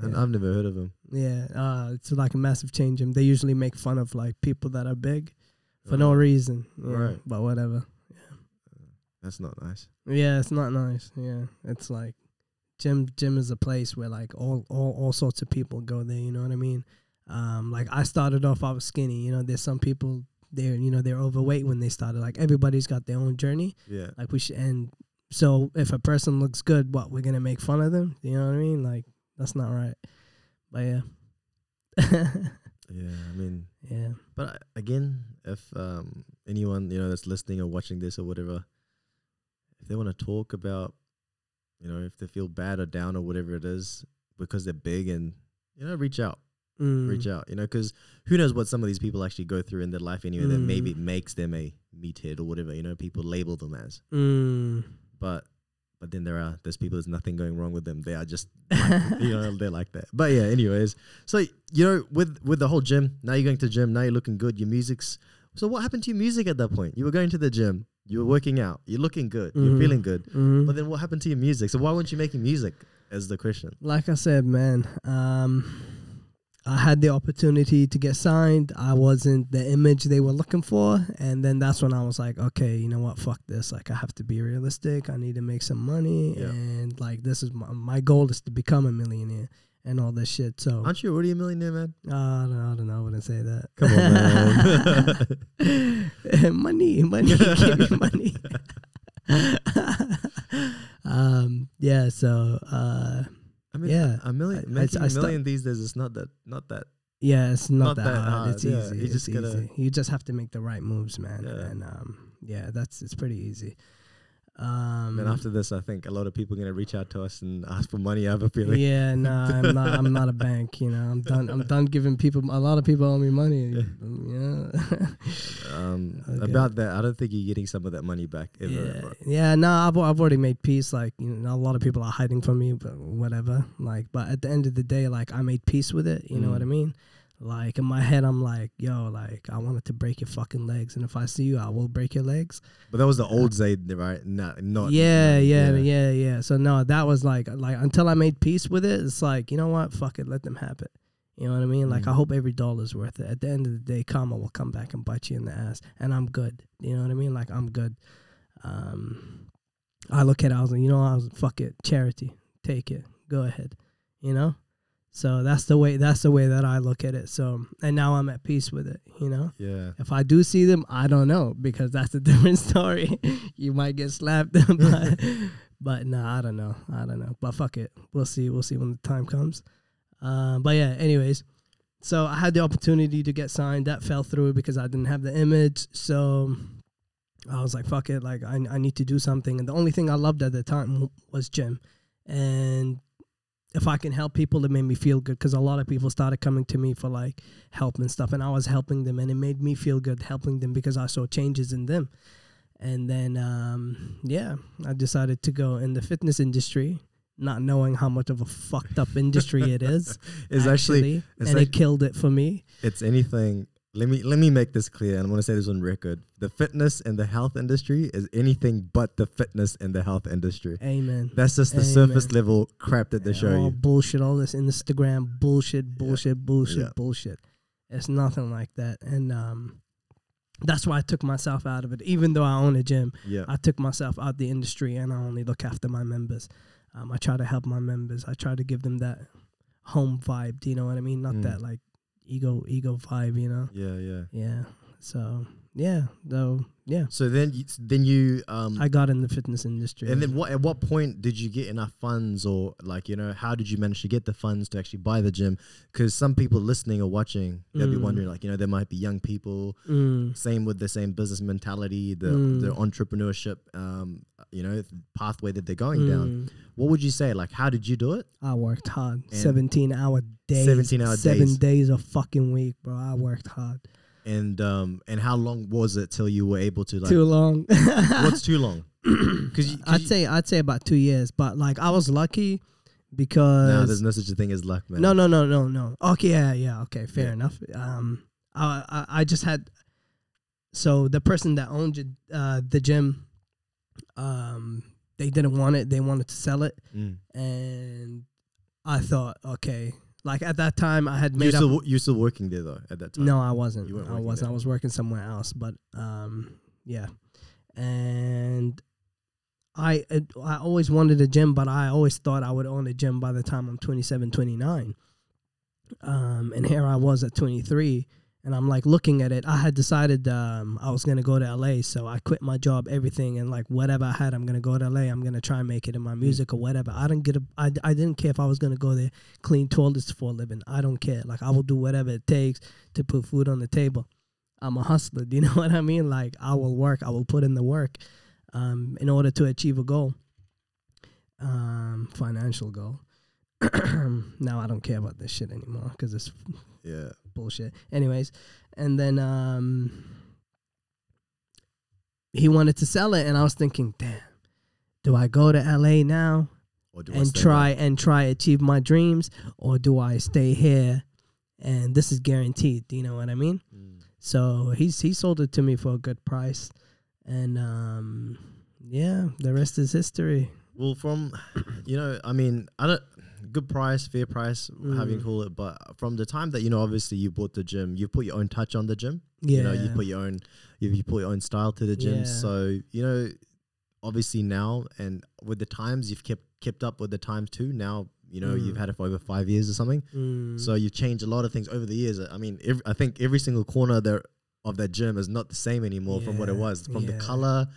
And Yeah. I've never heard of him. Yeah, uh, it's like a massive change. gym. They usually make fun of like people that are big for no reason. Yeah, Right. But whatever. Yeah. That's not nice. Yeah, it's not nice. Yeah, it's like gym. Gym is a place where like all all all sorts of people go there. You know what I mean? Um, like I started off, I was skinny. You know, there's some people they're you know they're overweight when they started. Like everybody's got their own journey. Yeah. Like we should and so if a person looks good, what we're gonna make fun of them? You know what I mean? Like that's not right. But yeah. Yeah. I mean, yeah. but again, if um anyone you know that's listening or watching this or whatever, if they want to talk about, you know, if they feel bad or down or whatever it is because they're big and you know, reach out, Mm. reach out, you know, because who knows what some of these people actually go through in their life anyway that Mm. maybe makes them a meathead or whatever, you know, people label them as. Mm. but but then there are there's people there's nothing going wrong with them. They are just like, you know they're like that. But yeah anyways. So you know with with the whole gym now you're going to the gym now you're looking good your music's so what happened to your music at that point? You were going to the gym you were working out you're looking good you're Mhm. feeling good. Mhm. but then what happened to your music? So why weren't you making music is the question. Like I said, man, um, I had the opportunity to get signed. I wasn't the image they were looking for, and then that's when I was like, okay, you know what? Fuck this. Like, I have to be realistic. I need to make some money, Yeah. and like, this is my, my goal is to become a millionaire and all this shit. So, aren't you already a millionaire man uh, I don't know. I don't know. I wouldn't say that. come on man money, money, give me money. um, yeah. So, uh, i mean Yeah, a million I- I- making I a sta- million these days is not that not that Yeah, it's not, Not that, hard. hard, It's yeah. easy. You it's just gotta- easy. You just have to make the right moves, man. Yeah. And um, yeah, that's it's pretty easy. Um, And after this, I think a lot of people are gonna reach out to us and ask for money. I have a feeling. yeah, no, I'm not. I'm not a bank. You know, I'm done. I'm done giving people. A lot of people owe me money. Yeah. Um, Okay. About that, I don't think you're getting some of that money back ever. yeah, bro. yeah. No, I've I've already made peace. Like you know, a lot of people are hiding from me, but whatever. Like, but at the end of the day, like I made peace with it. You know what I Mm. mean? Like in my head, I'm like, yo, like I wanted to break your fucking legs, and if I see you, I will break your legs. But that was the old Zaid, right? Not, not. yeah, yeah, yeah. yeah, yeah. So no, that was like like until I made peace with it, it's like you know what, fuck it, let them have it. You know what I mean? Like I Mm. hope every dollar's worth it. At the end of the day, karma will come back and bite you in the ass, and I'm good. You know what I mean? Like I'm good. Um, I look at it, I was like, you know, I was fuck it, charity, take it, go ahead. You know. So that's the way. That's the way that I look at it. So and now I'm at peace with it. You know. Yeah. If I do see them, I don't know because that's a different story. you might get slapped, but but no, I don't know. I don't know. But fuck it, we'll see. We'll see when the time comes. Uh, but yeah, anyways, so I had the opportunity to get signed. That fell through because I didn't have the image. So I was like, fuck it, like I I need to do something. And the only thing I loved at the time was gym, and if I can help people, it made me feel good because a lot of people started coming to me for like help and stuff, and I was helping them, and it made me feel good helping them because I saw changes in them. And then, um, yeah, I decided to go in the fitness industry, not knowing how much of a fucked up industry it is. It's actually, it's and act- it killed it for me. it's anything. Let me let me make this clear, and I'm gonna say this on record. The fitness and the health industry is anything but the fitness and the health industry. Amen. That's just the Amen. surface level crap that they show all you. bullshit, all this Instagram bullshit, bullshit, bullshit, Yeah. bullshit. It's nothing like that, and um, that's why I took myself out of it. Even though I own a gym, Yeah. I took myself out the industry, and I only look after my members. Um, I try to help my members. I try to give them that home vibe. Do you know what I mean? Not Mm. that like ego ego vibe. You know? Yeah, yeah. Yeah. So yeah, though yeah, So then, you, then you um, I got in the fitness industry. and then what? At what point did you get enough funds, or like you know, how did you manage to get the funds to actually buy the gym? Because some people listening or watching, they'll be Mm. wondering, like you know, there might be young people, Mm. same with the same business mentality, the Mm. the entrepreneurship, um, you know, pathway that they're going down. Mm. What would you say? Like, how did you do it? I worked hard. And- 17 hour days. 17 hour seven days. days a fucking week, bro. I worked hard. And um, and how long was it till you were able to like? Too long. what's too long? Because I'd say I'd say about two years, but like I was lucky because no, there's no such a thing as luck, man. no, no, no, no, no. Okay, yeah, yeah. Okay, fair Yeah. enough. Um, I, I I just had so the person that owned uh the gym, um, they didn't want it. They wanted to sell it, Mm. and I thought, okay, like at that time I had made up. still you still working there though at that time? No, I wasn't. I wasn't. there. I was working somewhere else. But um, yeah, and I I always wanted a gym, but I always thought I would own a gym by the time I'm 27, 29. Um, and here I was at 23, and I'm like looking at it. I had decided um, I was gonna go to LA, so I quit my job, everything, and like whatever I had, I'm gonna go to LA. I'm gonna try and make it in my music or whatever. I didn't get a. I, I didn't care if I was gonna go there, clean toilets for a living. I don't care. Like I will do whatever it takes to put food on the table. I'm a hustler. Do you know what I mean? Like I will work. I will put in the work, um, in order to achieve a goal. Um, financial goal. now I don't care about this shit anymore because it's Yeah. bullshit. Anyways, and then um he wanted to sell it and I was thinking, damn, do I go to LA now Or do I and try and try achieve my dreams or do I stay here and this is guaranteed, do you know what I mean? Mm. So he's he sold it to me for a good price and um yeah, the rest is history. Well, from you know, I mean, I don't good price, fair price, however you Mm. call it. But from the time that you know, obviously you bought the gym, you put your own touch on the gym. Yeah. You know, you put your own, you, you put your own style to the gym. Yeah. So you know, obviously now and with the times, you've kept kept up with the times too. Now you know you've Mm. had it for over five years or something. Mm. So you've changed a lot of things over the years. I mean, ev I think every single corner there of that gym is not the same anymore from what it was. From the color,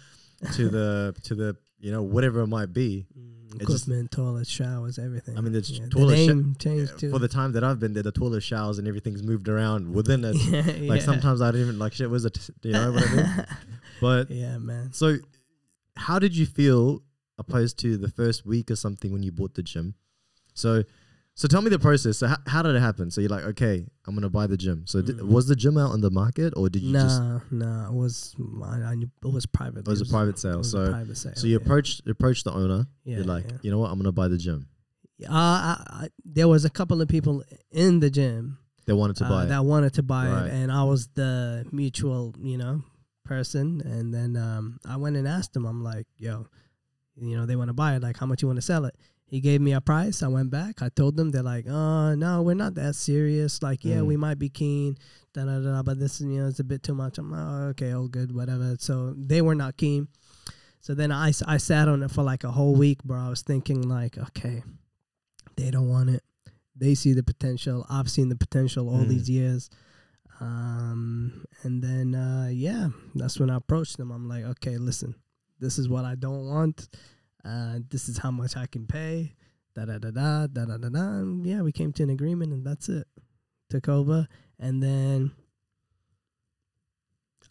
to the to the you know whatever it might be. Mm, Just- equipment, toilets, showers, everything. I mean, the yeah, toilet the name changed too. For the time that I've been there, the toilet showers and everything's moved around within it. yeah, Like yeah. sometimes I didn't even like shit was it. You know what I mean? But yeah, man. so, how did you feel opposed to the first week or something when you bought the gym? So, so tell me the process. So how, how did it happen? So you're like, okay, I'm gonna buy the gym. So Mm. was the gym out on the market or did you just? Nah, nah. It was I, I knew, it was private. It was a private sale. It was So a private sale. so you yeah. approached approached the owner. Yeah, you're like, yeah. you know what? I'm gonna buy the gym. Uh, I, I, there was a couple of people in the gym They wanted to uh, buy it. that wanted to buy Right. it, and I was the mutual, you know, person. And then um, I went and asked them. I'm like, yo, you know, they want to buy it. Like, how much you want to sell it? He gave me a price. I went back. I told them. They're like, oh no, we're not that serious. Like, yeah, Mm. we might be keen. Da, da, da, but this, you know, it's a bit too much. I'm like, oh, okay, all good, whatever. So they were not keen. So then I I sat on it for like a whole week, bro. I was thinking like, okay, they don't want it. They see the potential. I've seen the potential all Mm. these years. Um, and then uh, yeah, that's when I approached them. I'm like, okay, listen, this is what I don't want. Uh, this is how much I can pay. Da da da da da da da da. And yeah, we came to an agreement, and that's it. Took over, and then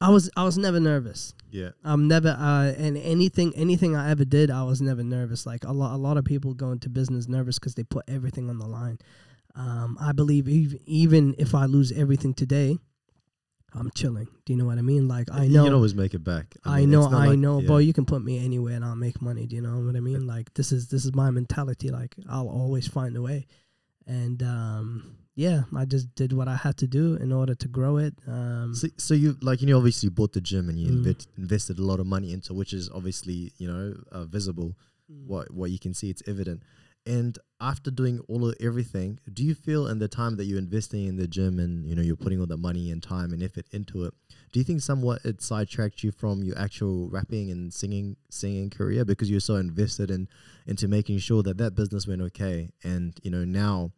I was I was never nervous. yeah. I'm never uh and anything anything I ever did I was never nervous. Like a lot a lot of people go into business nervous because they put everything on the line. Um, I believe even even if I lose everything today, I'm chilling. Do you know what I mean? Like I know You can always make it back. I, mean, know, I like- know, yeah. boy. You can put me anywhere and I'll make money. Do you know what I mean? Like this is this is my mentality. Like I'll always find a way, and um, yeah, I just did what I had to do in order to grow it. Um, So, so you like you know obviously bought the gym and you Mm. invested a lot of money into which is obviously you know uh, visible Mm. what what you can see it's evident and after doing all of everything do you feel in the time that you're investing in the gym and you know you're putting all the money and time and effort into it do you think somewhat it sidetracked you from your actual rapping and singing singing career because you're so invested in into making sure that that business went okay and you know now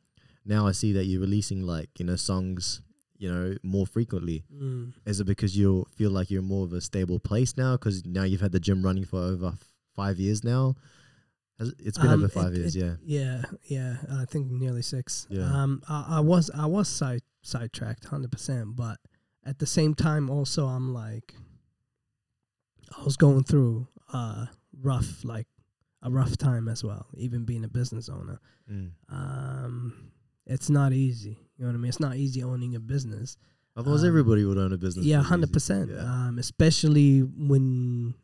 now I see that you're releasing like you know songs you know more frequently mm. is it because you feel like you're more of a stable place now? Because now you've had the gym running for over f- five years now. Has it, it's been Um, over five it- years, it- yeah. Yeah, yeah. I think nearly six. Yeah. Um, I, I was I was side sidetracked, hundred percent. But at the same time, also, I'm like, I was going through uh rough, like a rough time as well. Even being a business owner, Mm. um, it's not easy. You know what I mean? It's not easy owning a business. Otherwise, Um, everybody would own a business. Yeah, hundred percent. Yeah. Um, especially when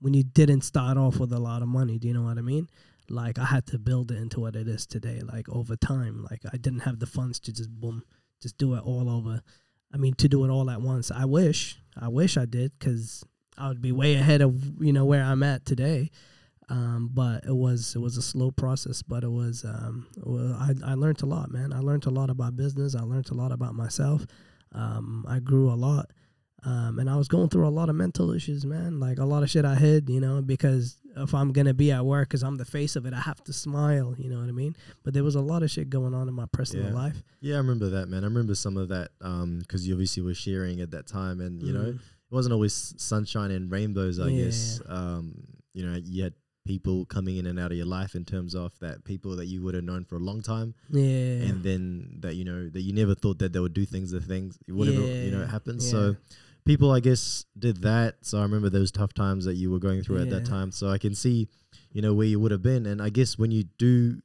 when you didn't start off with a lot of money. Do you know what I mean? Like I had to build it into what it is today. Like over time, like I didn't have the funds to just boom, just do it all over. I mean, to do it all at once. I wish, I wish I did, because I would be way ahead of you know where I'm at today. Um, but it was it was a slow process, but it was um, well, I I learned a lot, man. I learned a lot about business. I learned a lot about myself. Um, I grew a lot. Um, and I was going through a lot of mental issues, man. Like a lot of shit I hid, you know, because if I'm gonna be at work, cause I'm the face of it, I have to smile. You know what I mean? But there was a lot of shit going on in my personal Yeah. life. yeah, I remember that, man. I remember some of that because you obviously were sharing at that time, and you know, Mm. it wasn't always sunshine and rainbows. I Yeah. guess um, you know you had people coming in and out of your life in terms of that people that you would have known for a long time, yeah, and then that you know that you never thought that they would do things the things whatever you know it happens. So people I guess did that. So I remember those tough times that you were going through at that time. So I can see, you know, where you would have been. And I guess when you do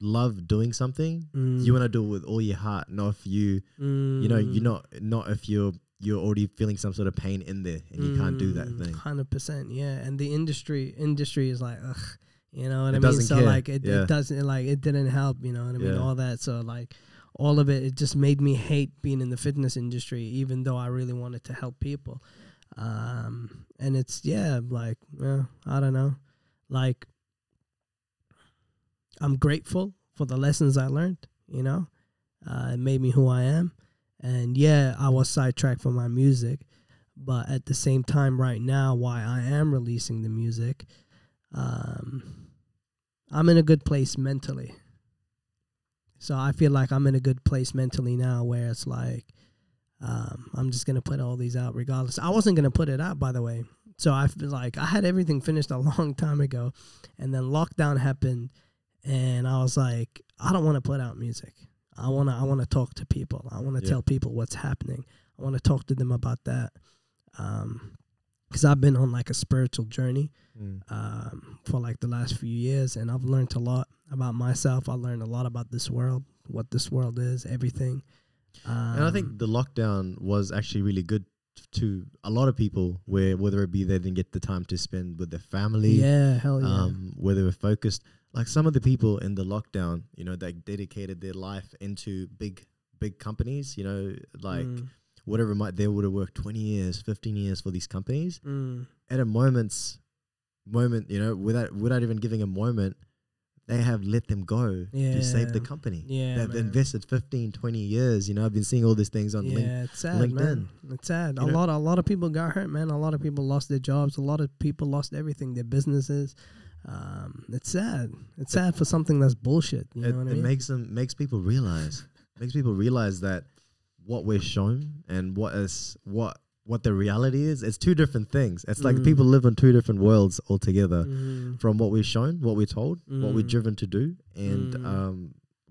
love doing something, Mm. you want to do it with all your heart, not if you you know, you're Mm. not not if you're you're already feeling some sort of pain in there and you can't do that Mm, thing. Hundred percent, yeah. And the industry industry is like, ugh, you know what It I mean. So care, like, it, yeah. it doesn't like it didn't help. You know what I mean? Yeah. All that. So like, all of it, it just made me hate being in the fitness industry, even though I really wanted to help people. Um, and it's yeah, like, I don't know, like. I'm grateful for the lessons I learned. You know, uh, it made me who I am. And yeah, I was sidetracked from my music, but at the same time, right now, why I am releasing the music, um, I'm in a good place mentally. So I feel like I'm in a good place mentally now, where it's like, um, I'm just gonna put all these out regardless. I wasn't gonna put it out, by the way, So I feel like I had everything finished a long time ago, and then lockdown happened, and I was like, I don't want to put out music. I wanna I wanna talk to people. I wanna Yeah. tell people what's happening. I wanna talk to them about that. Um, because I've been on like a spiritual journey Mm. um, for like the last few years, and I've learned a lot about myself. I learned a lot about this world, what this world is, everything. Um, And I think the lockdown was actually really good to a lot of people, where whether it be they didn't get the time to spend with their family, yeah, hell yeah, um, where they were focused. Like some of the people in the lockdown, you know, they dedicated their life into big, big companies. You know, like Mm, whatever might they would have worked twenty years, fifteen years for these companies. mm, At a moment's moment, you know, without without even giving a moment, they have let them go to save the company. yeah, They've man. invested 15, 20 years. You know, I've been seeing all these things on LinkedIn. Yeah, it's sad, man. It's sad. You a know- lot, a lot of people got hurt, man. A lot of people lost their jobs. A lot of people lost everything, their businesses. Um, it's sad. It's sad for something that's bullshit. You it, know what I it mean? makes them makes people realize makes people realize that what we're shown and what is what what the reality is it's two different things it's like Mm. people live in two different worlds altogether Mm, from what we're shown what we're told what we're Mm. driven to do and Mm. um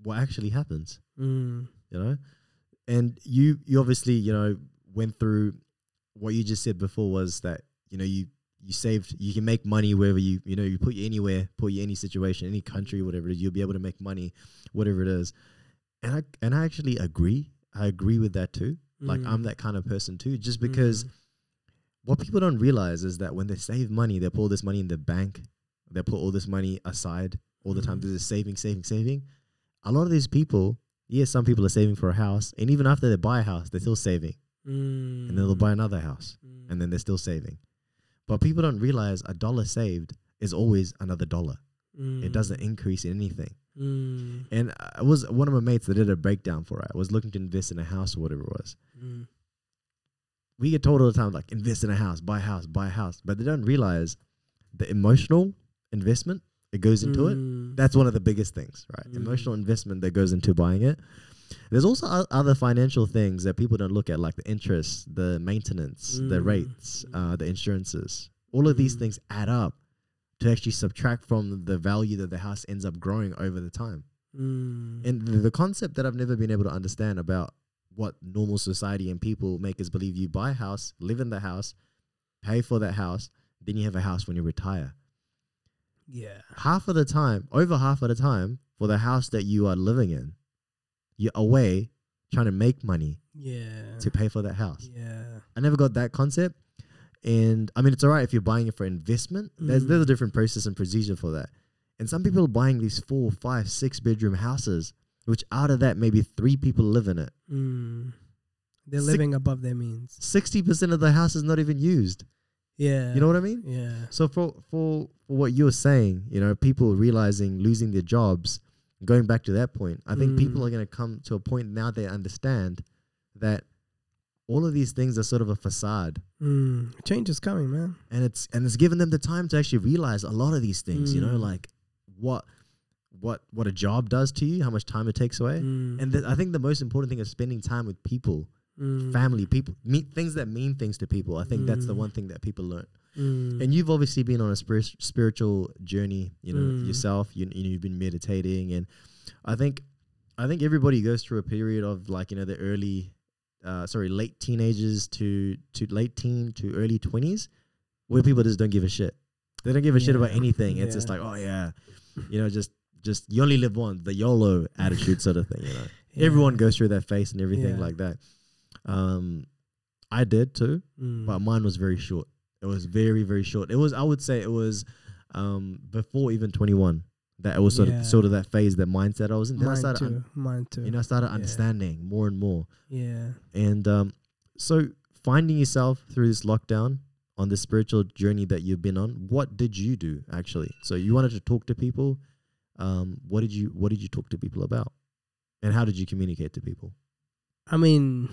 what actually happens mm, you know and you you obviously you know went through what you just said before was that you know you you saved you can make money wherever you you know you put you anywhere put you any situation any country whatever it is you'll be able to make money whatever it is and i and i actually agree i agree with that too. Like mm, i'm that kind of person too just because mm, what people don't realize is that when they save money they put all this money in the bank. They put all this money aside all the time. Mhm. they're just saving saving saving. A lot of these people yes some people are saving for a house and even after they buy a house they're still saving. Mm, and then they'll buy another house mm, and then they're still saving. But people don't realize a dollar saved is always another dollar. It doesn't increase in anything Mm, and i was one of my mates that did a breakdown for it I was looking to invest in a house or whatever it was. Mm, we get told all the time like invest in a house buy a house buy a house. But they don't realize the emotional investment that goes into it. Mm, that's one of the biggest things right? Mm. emotional investment that goes into buying it. There's also o- other financial things that people don't look at like the interest the maintenance the Mm. rates uh, the insurances. All of these Mm. things add up to actually subtract from the value that the house ends up growing over the time. Mm, and the, the concept that i've never been able to understand about what normal society and people make us believe you buy a house live in the house pay for that house then you have a house when you retire. Yeah, half of the time, over half of the time, for the house that you are living in, you're away trying to make money yeah, to pay for that house. yeah, I never got that concept. And I mean, it's all right if you're buying it for investment. There's, Mm. there's a different process and procedure for that. And some people are buying these four, five, six bedroom houses, which out of that, maybe three people live in it. mm. They're Six- living above their means. 60% of the house is not even used. Yeah, You know what I mean? Yeah, So for, for, for what you're saying, you know, people realizing losing their jobs, going back to that point, I think people Mm. are going to come to a point now they understand that all of these things are sort of a facade, mm. change is coming, man. and it's and it's given them the time to actually realize a lot of these things. You know, Mm. like what what what a job does to you, how much time it takes away, Mm, and th- I think the most important thing is spending time with people, mm, family, people, meet things that mean things to people. I think that's the Mm. one thing that people learn. mm, And you've obviously been on a spirit, spiritual journey, you know, Mm. yourself. You, you know, you've been meditating, and I think, I think everybody goes through a period of like you know the early, uh, sorry, late teenagers to to late teen to early twenties, where people just don't give a shit. They don't give a shit about anything. It's just like, oh yeah, you know, just just you only live once, the YOLO attitude sort of thing. You know, yeah. everyone goes through that phase and everything Yeah. like that. Um, I did too Mm, but mine was very short. It was very very short. It was I would say it was um before even 21 that was sort Yeah. of sort of that phase that mindset I was in. Then I started too. un- mine too. you know I started Yeah. understanding more and more. yeah. And um so finding yourself through this lockdown on this spiritual journey that you've been on, what did you do actually? So you wanted to talk to people. Um what did you what did you talk to people about? And how did you communicate to people? I mean,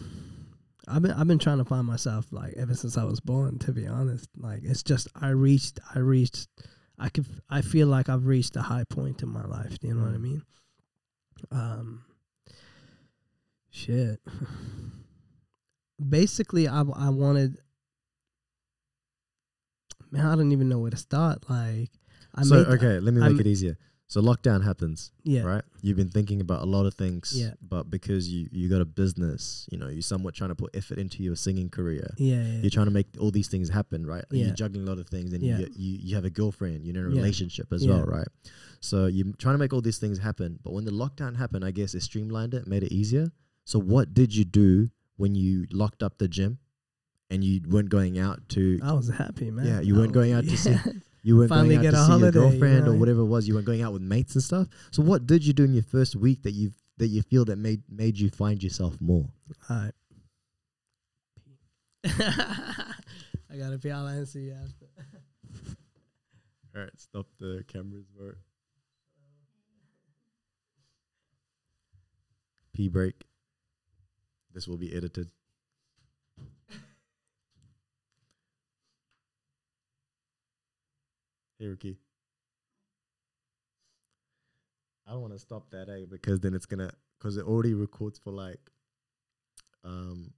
I've been I've been trying to find myself like ever since I was born. To be honest, like it's just I reached I reached I could I feel like I've reached a high point in my life. Do you know what I Mm. mean? Um, shit. Basically, I I wanted. man, I don't even know where to start. Like, I so okay, let me I'm- make it easier. So lockdown happens, yeah, right? You've been thinking about a lot of things, Yeah. but because you you got a business, you know, you're somewhat trying to put effort into your singing career. yeah, yeah, You're trying to make all these things happen, right? Yeah. You're juggling a lot of things, and Yeah. you, you you have a girlfriend, you're in a Yeah. relationship as Yeah. well, right? So you're trying to make all these things happen. But when the lockdown happened, I guess it streamlined it, made it easier. So what did you do when you locked up the gym, and you weren't going out to I was happy, man. Yeah, you I weren't going out to see- yeah. You weren't Finally going out get to a see holiday, your girlfriend or whatever it was. You weren't going out with mates and stuff. So what did you do in your first week that you that you feel that made made you find yourself more? Alright. I gotta pee. I'll answer you after. All right, stop the cameras, bro. Pee break. This will be edited. Hey, Ricky. I don't want to stop that, eh? Because then it's gonna, because it already records for like, um,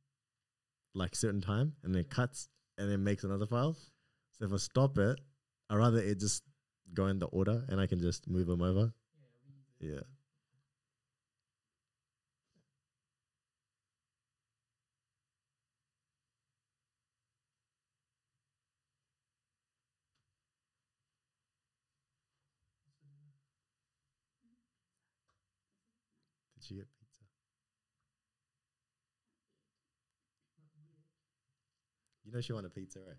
like certain time, and then cuts, and then makes another file. So if I stop it, I rather it just go in the order, and I can just move them over. Yeah she get pizza? You know she wanted pizza, right?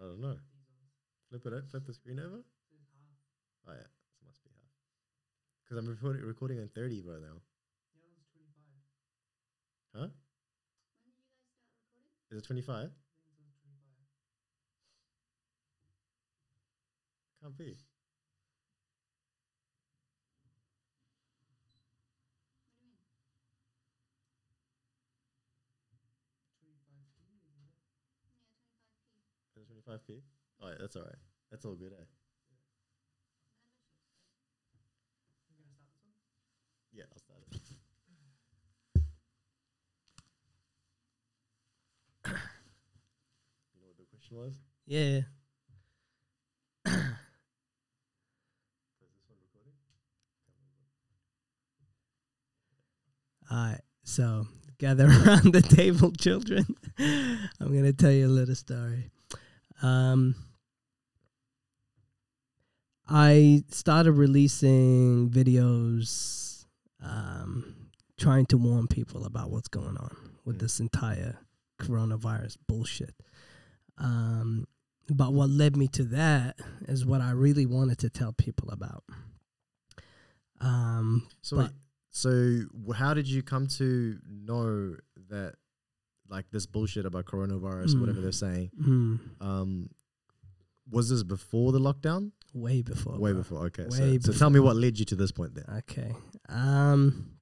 I don't know. Flip it. o- Flip the screen over. Oh yeah, this must be half. Because I'm recording recording on thirty, bro. Now. Huh? Is it twenty five? Be. Is it twenty five Can't be. Twenty-five p? Oh, yeah, that's all right. That's all good, eh? Yeah, I'll start it. you know what the question was? Yeah. Is this one recording? Alright. So gather around the table, children. I'm gonna tell you a little story. Um I started releasing videos um trying to warn people about what's going on with Mm. this entire coronavirus bullshit. Um but what led me to that is what I really wanted to tell people about. Um So, wait, so how did you come to know that, like this bullshit about coronavirus, or whatever Mm. they're saying? hmm, Um, was this before the lockdown? way before. Way bro. before. Okay, Way so, so tell me what led you to this point then. Okay. Um.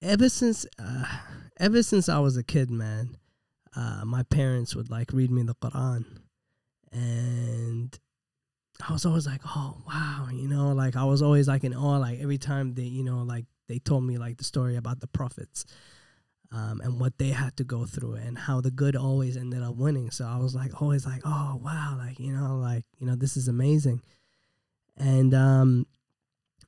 Ever since, uh, ever since I was a kid, man, uh, my parents would like read me the Quran, and I was always like, "Oh, wow," you know, like I was always like in awe. Like every time they, you know, like they told me like the story about the prophets, um, and what they had to go through, and how the good always ended up winning. So I was like, always like, "Oh, wow," like you know, like you know, this is amazing. And um,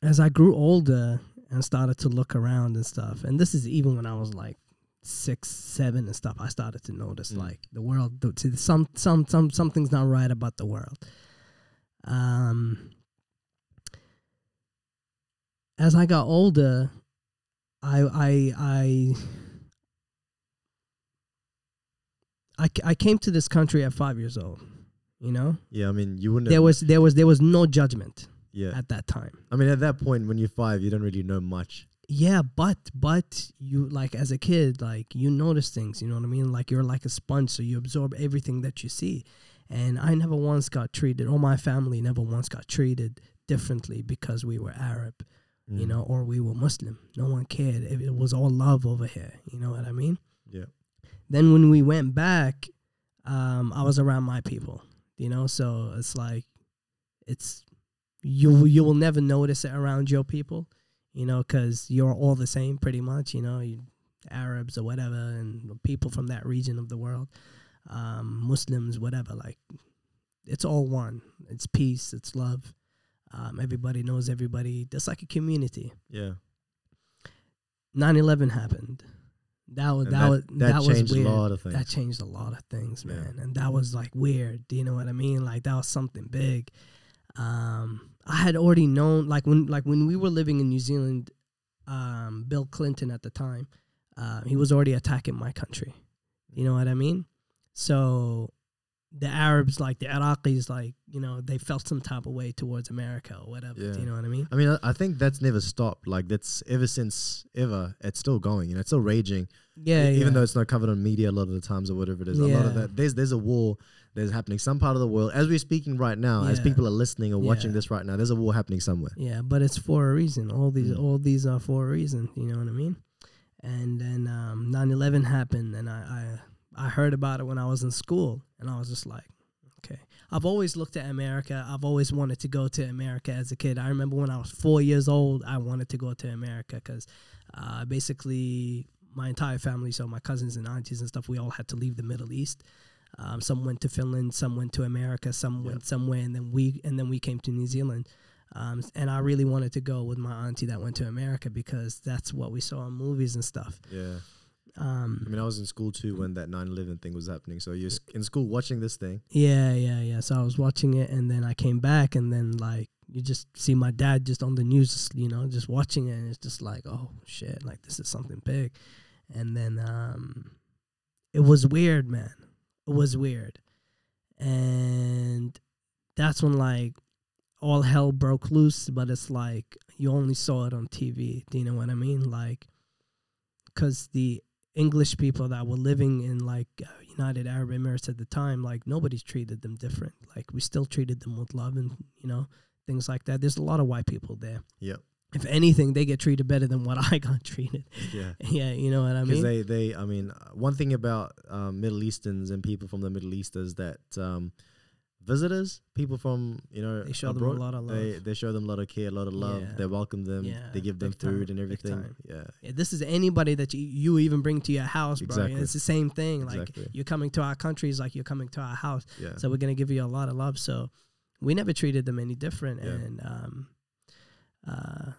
as I grew older and started to look around and stuff, and this is even when I was like six, seven and stuff, I started to notice Mm. like the world, some, some, some, something's not right about the world. Um, as I got older, I, I, I, I came to this country at five years old. You know, Yeah, I mean, you wouldn't. there was there was there was no judgment Yeah, at that time. I mean, at that point when you're five, you don't really know much. Yeah, but but you like as a kid, like you notice things. You know what I mean? Like you're like a sponge, so you absorb everything that you see. And I never once got treated, or my family never once got treated differently because we were Arab you Mm. know, or we were Muslim. No one cared. It, it was all love over here. You know what I mean? Yeah. Then when we went back, um, I was around my people. You know, so it's like, it's you you will never notice it around your people. You know, because you're all the same pretty much. You know, you, Arabs or whatever, and people from that region of the world, um, Muslims, whatever. Like, it's all one. It's peace. It's love. Um, everybody knows everybody. Just like a community. Yeah. 9/11 happened. That was And that, was that that, was changed weird. a lot of things. That changed a lot of things, Yeah. man. And that was like weird. Do you know what I mean? Like that was something big. Um, I had already known, like when like when we were living in New Zealand, um, Bill Clinton at the time, uh, he was already attacking my country. You know what I mean? So the Arabs, like the Iraqis, like you know, they felt some type of way towards America or whatever. Yeah. Do you know what I mean? I mean, I, think that's never stopped. Like that's ever since ever, it's still going. You know, it's still raging. Yeah, E- even though it's not covered on media a lot of the times or whatever it is. A lot of that there's there's a war that's happening some part of the world as we're speaking right now. As people are listening or watching Yeah. this right now, there's a war happening somewhere. Yeah, but it's for a reason. All these Mm. all these are for a reason. You know what I mean? And then um, 9/11 happened, and I, I I heard about it when I was in school, and I was just like, okay. I've always looked at America. I've always wanted to go to America as a kid. I remember when I was four years old, I wanted to go to America because uh, basically my entire family, so my cousins and aunties and stuff, we all had to leave the Middle East. Um, some went to Finland, some went to America, some went somewhere, and then we and then we came to New Zealand. Um, and I really wanted to go with my auntie that went to America because that's what we saw in movies and stuff. Yeah. Um, I mean, I was in school too when that 9/11 thing was happening. So you're in school watching this thing. Yeah, yeah, yeah. So I was watching it, and then I came back, and then like you just see my dad just on the news, just, you know, just watching it, and it's just like, oh shit, like this is something big. And then um, it was weird, man. It was weird, and that's when like all hell broke loose. But it's like you only saw it on TV. Do you know what I mean? Like, because the English people that were living in like uh, United Arab Emirates at the time, like nobody's treated them different. Like we still treated them with love and you know things like that. There's a lot of white people there. Yep. If anything, they get treated better than what I got treated. Yeah. yeah, you know what I Because mean. they, they, I mean, one thing about um, Middle Easterns and people from the Middle East is that um, visitors, people from you know They show them a lot of love. They they show them a lot of care, a lot of love. Yeah. They welcome them. Yeah, they give them big time, food and everything. Yeah. yeah, this is anybody that you, you even bring to your house, bro. Exactly. It's the same thing. Exactly. Like you're coming to our country is like you're coming to our house. Yeah. So we're gonna give you a lot of love. So we never treated them any different, and um, uh,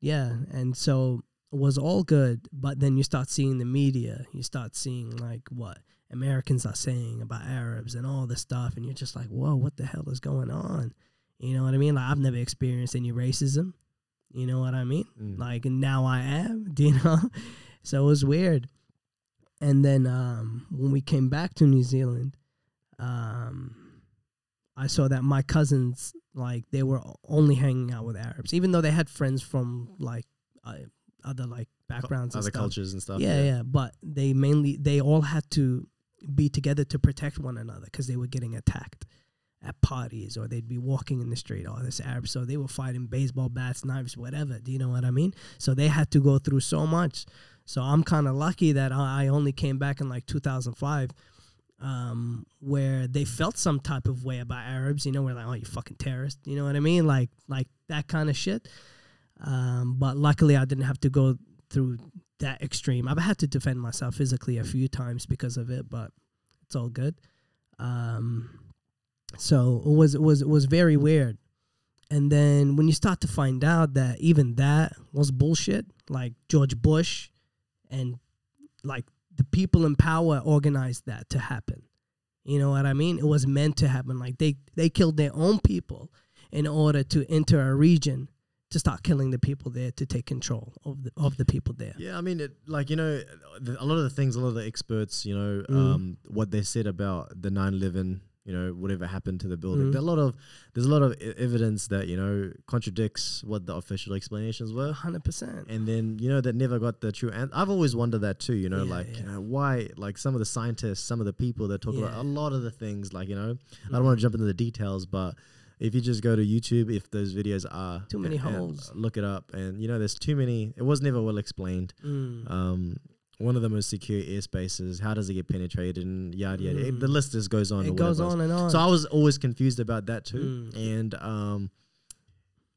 yeah, and so it was all good. But then you start seeing the media, you start seeing like what Americans are saying about Arabs and all this stuff, and you're just like, whoa, what the hell is going on? You know what I mean? Like I've never experienced any racism. You know what I mean? Mm. Like now I am. Do you know? so it was weird. And then um, when we came back to New Zealand, um, I saw that my cousins like they were only hanging out with Arabs, even though they had friends from like uh, other like backgrounds and other stuff. cultures and stuff. Yeah, yeah, but they mainly they all had to be together to protect one another because they were getting attacked at parties or they'd be walking in the street. Oh, this Arab, so they were fighting baseball bats, knives, whatever. Do you know what I mean? So they had to go through so much. So I'm kind of lucky that I only came back in like 2005, um, where they felt some type of way about Arabs. You know, we're like, oh, you fucking terrorist. You know what I mean? Like like that kind of shit. Um, but luckily, I didn't have to go through that extreme. I've had to defend myself physically a few times because of it, but it's all good. Um, so it was it was it was very weird. And then when you start to find out that even that was bullshit, like George Bush and like the people in power organized that to happen. You know what I mean? It was meant to happen. Like they they killed their own people in order to enter a region to start killing the people there to take control of the of the people there. Yeah, I mean, it, like you know, a lot of the things, a lot of the experts, you know, Mm. um, what they said about the 9/11, you know, whatever happened to the building. Mm. There a lot of there's a lot of evidence that you know contradicts what the official explanations were, hundred percent. and then you know that never got the true. And I've always wondered that too. You know, Yeah, like you know why, like some of the scientists, some of the people that talk about a lot of the things, like you know, I Mm. don't want to jump into the details, but if you just go to YouTube, if those videos are Too many and- and holes. look it up, and you know, there's too many. It was never well explained. Mm. Um, one of the most secure airspaces. How does it get penetrated? And yada yada. It- the Mm. list just goes on. it goes on and on. So I was always confused about that too. Mm. And um,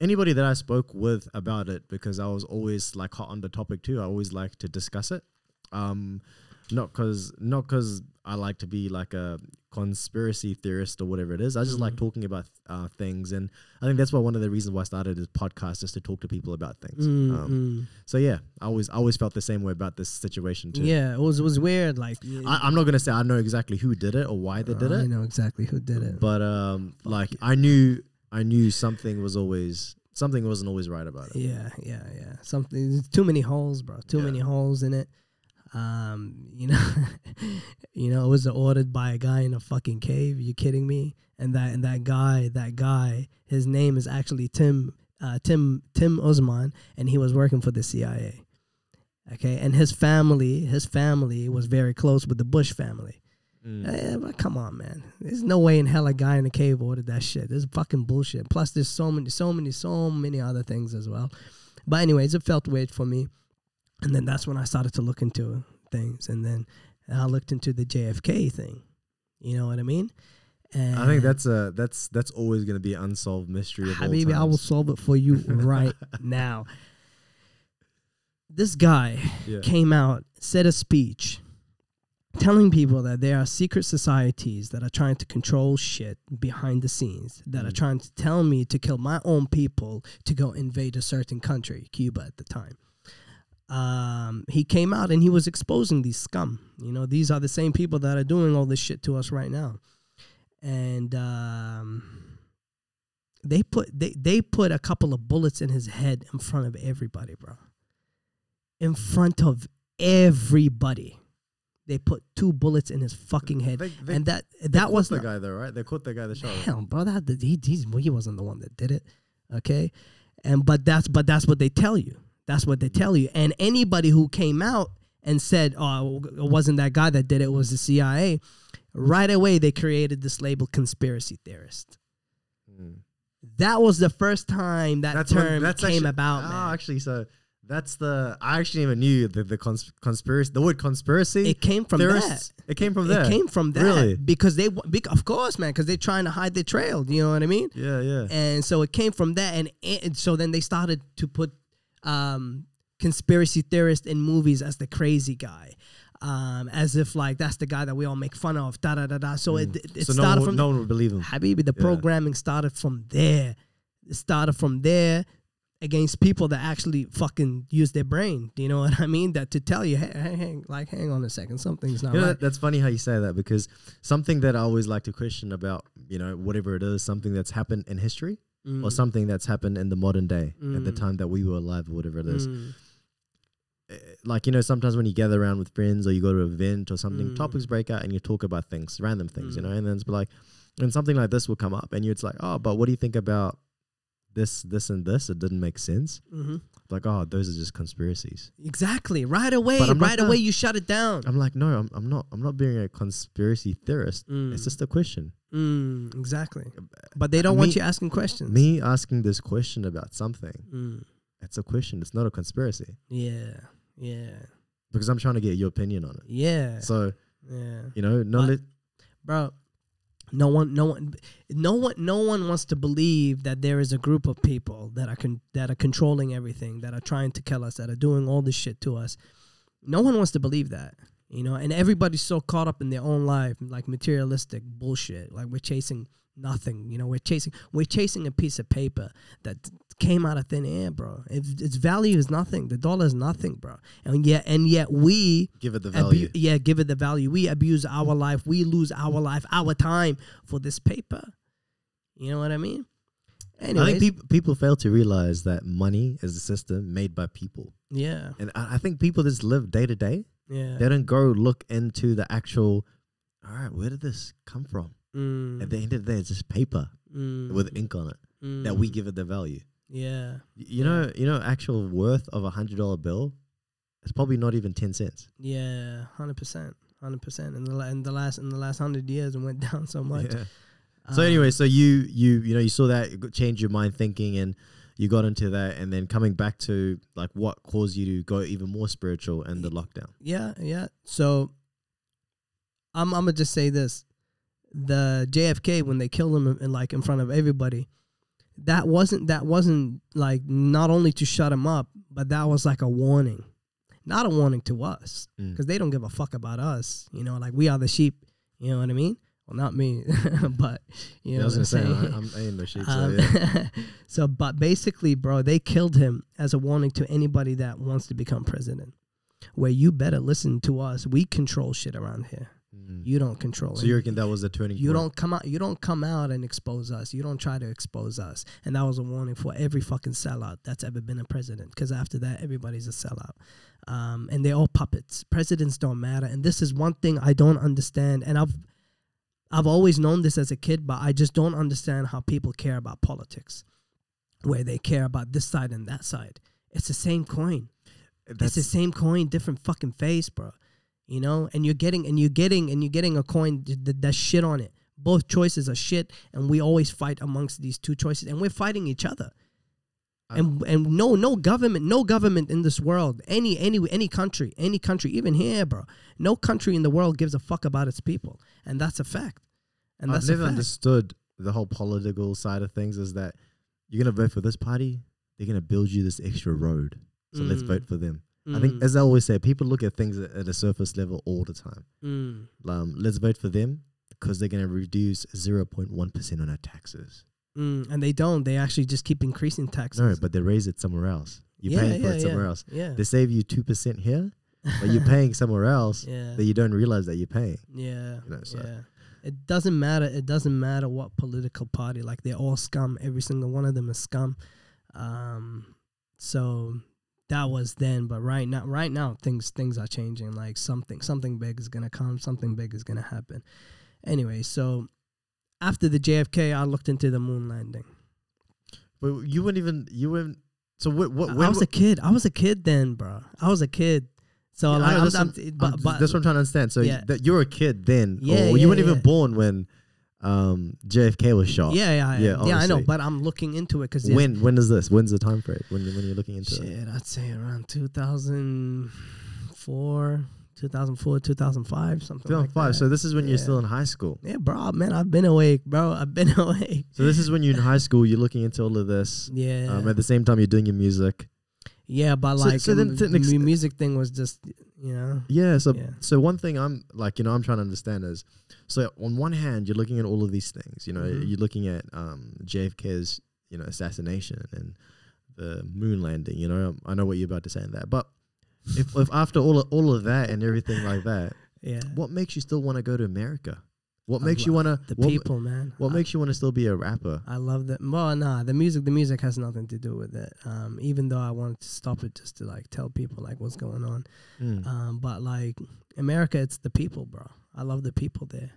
anybody that I spoke with about it, because I was always like hot on the topic too. I always like to discuss it. Um, not because not because I like to be like a conspiracy theorist or whatever it is. I just like Mm. talking about uh, things, and I think that's why one of the reasons why I started this podcast is to talk to people about things. Mm, Um, mm. so yeah, I always I always felt the same way about this situation too. Yeah, it was it was weird. Like I, I'm not gonna say I know exactly who did it or why they did I it, I know exactly who did it. but um, Fuck like yeah. I knew I knew something was always something wasn't always right about it. Yeah, yeah, yeah. Something. Too many holes, bro. Too Yeah. many holes in it. Um, you know, you know, it was ordered by a guy in a fucking cave. You kidding me? And that and that guy, that guy, his name is actually Tim, uh, Tim, Tim Osman, and he was working for the CIA. Okay, and his family, his family was very close with the Bush family. Mm. But come on, man. There's no way in hell a guy in a cave ordered that shit. This is fucking bullshit. Plus, there's so many, so many, so many other things as well. But anyways, it felt weird for me, and then that's when I started to look into things, and then I looked into the JFK thing. You know what I mean? And I think that's a that's that's always gonna be an unsolved mystery of all Habibi, I will solve it for you right now. This guy Yeah. came out, said a speech telling people that there are secret societies that are trying to control shit behind the scenes, that are Mm. trying to tell me to kill my own people to go invade a certain country, Cuba at the time. Um, he came out and he was exposing these scum. You know, these are the same people that are doing all this shit to us right now. And um, they put they, they put a couple of bullets in his head in front of everybody, bro. In front of everybody. They put two bullets in his fucking head. They, they, and that that was the guy though, right? They caught the guy that shot. Hell, bro, that he he wasn't the one that did it. Okay, and but that's but that's what they tell you. That's what they tell you. And anybody who came out and said, "Oh, it wasn't that guy that did it; it was the CIA," right away they created this label "conspiracy theorist." Mm. That was the first time that That's term when, came actually, about. Oh, man. actually, so that's the I actually even knew the the cons- conspiracy. The word conspiracy. It came from that. theorists, It came from there. It came from that Really? because they, wa- bec- of course, man, because they're trying to hide their trail. You know what I mean? Yeah, yeah. and so it came from that and, and so then they started to put um conspiracy theorist in movies as the crazy guy um as if like that's the guy that we all make fun of da da da da so it, it, it Mm. so no started one, from no one would believe him. habibi the Yeah. programming started from there it started from there against people that actually fucking use their brain do you know what i mean that to tell you hey, hey, hang, like hang on a second something's not You know, right that's funny how you say that because something that I always like to question about, you know, whatever it is, something that's happened in history or Mm, something that's happened in the modern day at the Mm. time that we were alive or whatever it is. mm, Eh, Like, you know, sometimes when you gather around with friends or you go to an event or something, Mm. topics break out and you talk about things, random things, you Mm. know, and then it's like, and something like this will come up and you it's like, oh, but what do you think about this, this, and this? It didn't make sense. mhm. Like, oh, those are just conspiracies. exactly right away not right done. away you shut it down I'm like, no, I'm, I'm not. I'm not being a conspiracy theorist. It's Mm. just a question. Mm, exactly. But they Uh, don't want you asking questions. Me asking this question about something, Mm, it's a question. It's not a conspiracy yeah. Yeah. because I'm trying to get your opinion on it. Yeah. So yeah. you know, no, But- let, Bro, no one no one no one no one wants to believe that there is a group of people that are con- that are controlling everything, that are trying to kill us, that are doing all this shit to us. No one wants to believe that. You know, and everybody's so caught up in their own life, like materialistic bullshit. Like we're chasing nothing. You know, we're chasing we're chasing a piece of paper that came out of thin air, bro. It, its value is nothing. The dollar is nothing, bro. And yet, and yet we give it the abu- value. yeah, give it the value. We abuse our life. We lose our life, our time for this paper. You know what I mean? Anyway, I think people people fail to realize that money is a system made by people, yeah, and I, I think people just live day to day. yeah. They don't go look into the actual. All right, where did this come from? Mm, At the end of the day, it's just paper mm, with ink on it that we mm, give it the value. Yeah, You know, you know, actual worth of a hundred dollar bill, it's probably not even ten cents. yeah, hundred percent, hundred percent. In the la- in the last in the last hundred years, it went down so much. Yeah. So Um, anyway, so you you you know you saw that it changed your mind thinking and you got into that and then coming back to like what caused you to go even more spiritual and the lockdown. Yeah, yeah. So I'm I'm gonna just say this: the JFK when they killed him in, like in front of everybody, that wasn't that wasn't like not only to shut him up, but that was like a warning, not a warning to us Mm. because they don't give a fuck about us. You know, like we are the sheep. You know what I mean? Well, not me, but you Yeah, know I was what gonna I'm say saying. I, I'm I ain't no sheep, so Um, yeah. so, but basically, bro, they killed him as a warning to anybody that wants to become president. Where you better listen to us. We control shit around here. Mm. You don't control So it. So you reckon that was the turning You point? don't come out. You don't come out and expose us. You don't try to expose us. And that was a warning for every fucking sellout that's ever been a president. Because after that, everybody's a sellout, um, and they're all puppets. Presidents don't matter. And this is one thing I don't understand. And I've I've always known this as a kid, but I just don't understand how people care about politics, where they care about this side and that side. It's the same coin. it's the same coin, different fucking face, bro. You know, and you're getting and you're getting and you're getting a coin that, th- that's shit on it. Both choices are shit, and we always fight amongst these two choices, and we're fighting each other. And and no no government no government in this world any any any country any country even here bro no country in the world gives a fuck about its people and that's a fact and I've that's never a fact. understood the whole political side of things. Is that you're gonna vote for this party? They're gonna build you this extra road, so let's Mm. vote for them. I think, Mm, as I always say, people look at things at, at a surface level all the time. mm, Um, let's vote for them because they're gonna reduce zero point one percent on our taxes. mm, and they don't they actually just keep increasing taxes No, but they raise it somewhere else. You're Yeah, paying for yeah, it somewhere yeah. else. yeah They save you two percent here, but you're paying somewhere else yeah that you don't realize that you're paying. Yeah, You know, so- yeah. It doesn't matter. It doesn't matter what political party. Like they're all scum. Every single one of them is scum. Um, so that was then, but right now, right now, things things are changing. Like something something big is gonna come. Something big is gonna happen. Anyway, so after the JFK, I looked into the moon landing. But you wouldn't even you wouldn't. So what? What? I- was wa- a kid. I was a kid then, bro. I was a kid. So Yeah, I like, know, I'm, that's I'm, what- but, I'm- but that's what I'm trying to understand. So Yeah. that you were a kid then, Yeah, or you yeah, weren't even born when um, JFK was shot. yeah, yeah, Yeah, yeah, yeah. I know, but I'm looking into it because When? When is this? When's the time frame? When when you're looking into it? Shit, I'd say around 2004, 2004, 2005, something like 2005. that. So this is when you're still in high school. yeah, bro, man, I've been awake, bro. I've been awake. So this is when you're in high school. You're looking into all of this. Yeah, Um, at the same time, you're doing your music. yeah, but So- like, so then to an music thing was just, you know, Yeah. So Yeah. so one thing I'm like you know I'm trying to understand is so on one hand you're looking at all of these things. You know Mhm. you're looking at um, JFK's you know assassination and the moon landing. You know I know what you're about to say in that, but if, if after all of, all of that and everything like that, yeah, what makes you still want to go to America? What I makes you want to the what, people, man. What I, makes you want to still be a rapper? I love that. Well, nah, the music, the music has nothing to do with it. Um, even though I wanted to stop it just to like tell people like what's going on. Mm. Um, but like America, it's the people, bro. I love the people there.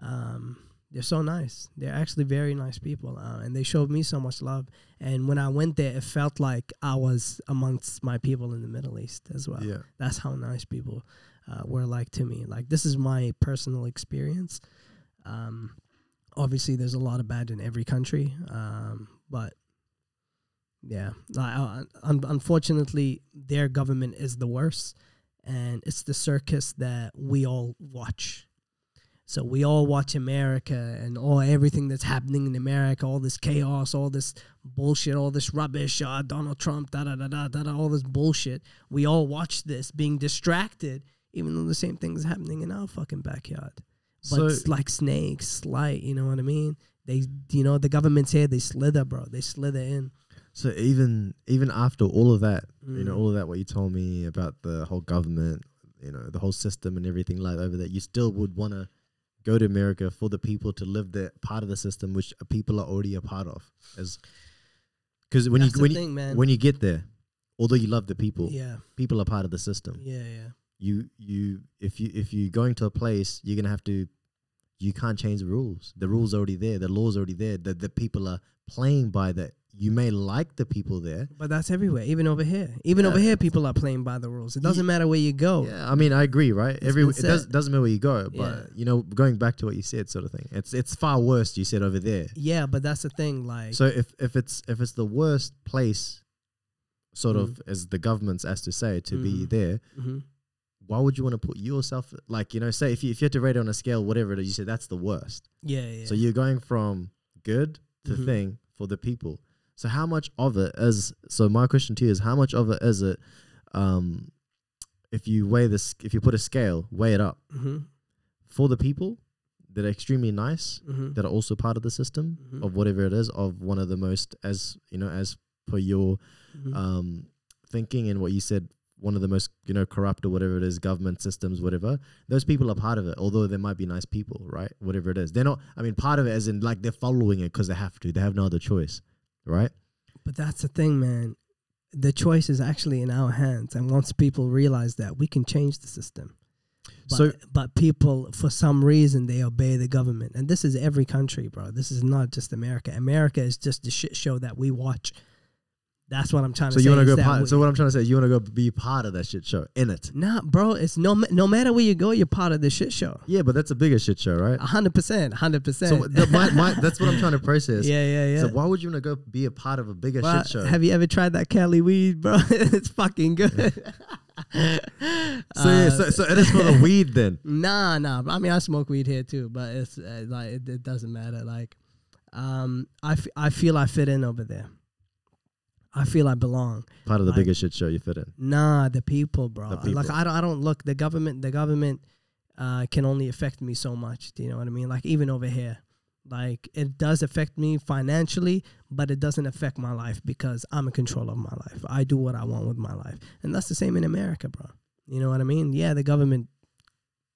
Um, they're so nice. They're actually very nice people, uh, and they showed me so much love. And when I went there, it felt like I was amongst my people in the Middle East as well. yeah. That's how nice people uh, were like to me. Like this is my personal experience. Um, obviously, there's a lot of bad in every country, um, but yeah, like, uh, un- unfortunately, their government is the worst, and it's the circus that we all watch. So we all watch America and all everything that's happening in America, all this chaos, all this bullshit, all this rubbish, uh, Donald Trump, da da da da, da, all this bullshit. We all watch this, being distracted, even though the same thing is happening in our fucking backyard. But So it's like snakes, slight. You know what I mean? They, you know, the government's here. They slither, bro. They slither in. so even even after all of that, you know Mm. all of that what you told me about the whole government, you know the whole system and everything like over that, you still would want to go to America for the people to live that part of the system which people are already a part of. As because when That's you when thing, you, man. when you get there, although you love the people, yeah, people are part of the system. yeah, yeah. You you if you if you're going to a place, you're gonna have to. You can't change the rules. The rules are already there. The laws are already there. The the people are playing by that. you may like the people there. But that's everywhere, even over here. Even over here, people are playing by the rules. It doesn't Ye- matter where you go. Yeah, I mean, I agree, right? It's Every it does, doesn't matter where you go, but Yeah. you know, going back to what you said, sort of thing. It's it's far worse. You said over there. Yeah, but that's the thing. Like, So if if it's if it's the worst place, sort of Mm. as the government's asked to say to be Mhm. there, mhm. Why would you want to put yourself like you know say if you if you had to rate it on a scale whatever it is you say that's the worst. yeah, yeah. So you're going from good to Mhm. thing for the people. So how much of it is so my question to you is how much of it is it um if you weigh this if you put a scale, weigh it up hmm for the people that are extremely nice, hmm that are also part of the system Mhm. of whatever it is, of one of the most as you know, as per your hmm um thinking and what you said one of the most you know corrupt or whatever it is government systems whatever those people are part of it although they might be nice people right whatever it is they're not i mean part of it as in like they're following it because they have to they have no other choice right But that's the thing, man. The choice is actually in our hands, and once people realize that, we can change the system. But, So- but people, for some reason, they obey the government, and this is every country, bro. This is not just America. America is just the shit show that we watch. That's what I'm trying so to say. you want to go part so what i'm trying to say you want to go be part of that shit show in it Nah, bro. It's no no matter where you go, you're part of the shit show. yeah but that's a bigger shit show right A hundred percent, hundred percent. so the, my, my, that's what i'm trying to process yeah, yeah, yeah. so why would you want to go be a part of a bigger Well, shit show Have you ever tried that Cali weed, bro? it's fucking good. so, yeah, Uh, so, so it is for the weed then Nah, nah. I mean, I smoke weed here too, but it's uh, like it, it doesn't matter. Like, um, I, f- I feel I fit in over there. I feel I belong. part of the Like- bigger shit show you fit in Nah, the people, bro. The Like. I don't, I don't look. The government, the government, uh, can only affect me so much. Do you know what I mean? Like even over here, like it does affect me financially, but it doesn't affect my life because I'm in control of my life. I do what I want with my life, and that's the same in America, bro. You know what I mean? Yeah, the government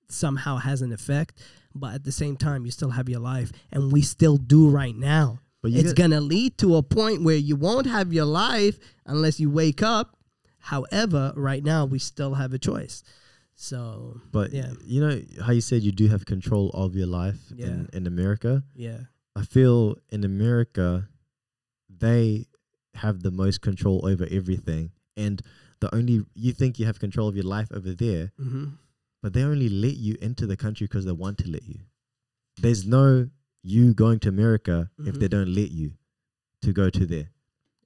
somehow has an effect, but at the same time, you still have your life, and we still do right now. But It's get- gonna lead to a point where you won't have your life unless you wake up. However, right now we still have a choice. So But Yeah. you know how you said you do have control of your life Yeah. in, in America? yeah, I feel in America they have the most control over everything. And the only you think you have control of your life over there, hmm but they only let you into the country because they want to let you. There's no you going to America if Mhm. they don't let you to go to there.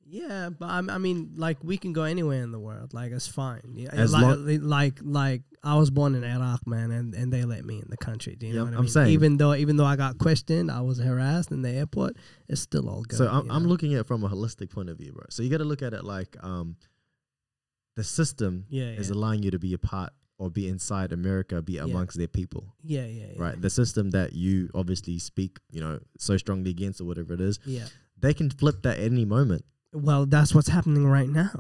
yeah. But I, I mean, like we can go anywhere in the world. Like it's fine. Yeah, As like, long- like like I was born in Iraq, man, and, and they let me in the country. Do you Yeah, know what I I'm mean? saying. even though even though I got questioned, I was harassed in the airport. It's still all good. So I'm, I'm looking at it from a holistic point of view, bro. So you got to look at it like um, the system Yeah, is yeah. allowing you to be a part or be inside America, be Yeah. amongst their people, Yeah, yeah, yeah. right? The system that you obviously speak, you know, so strongly against or whatever it is, Yeah. they can flip that at any moment. Well, that's what's happening right now.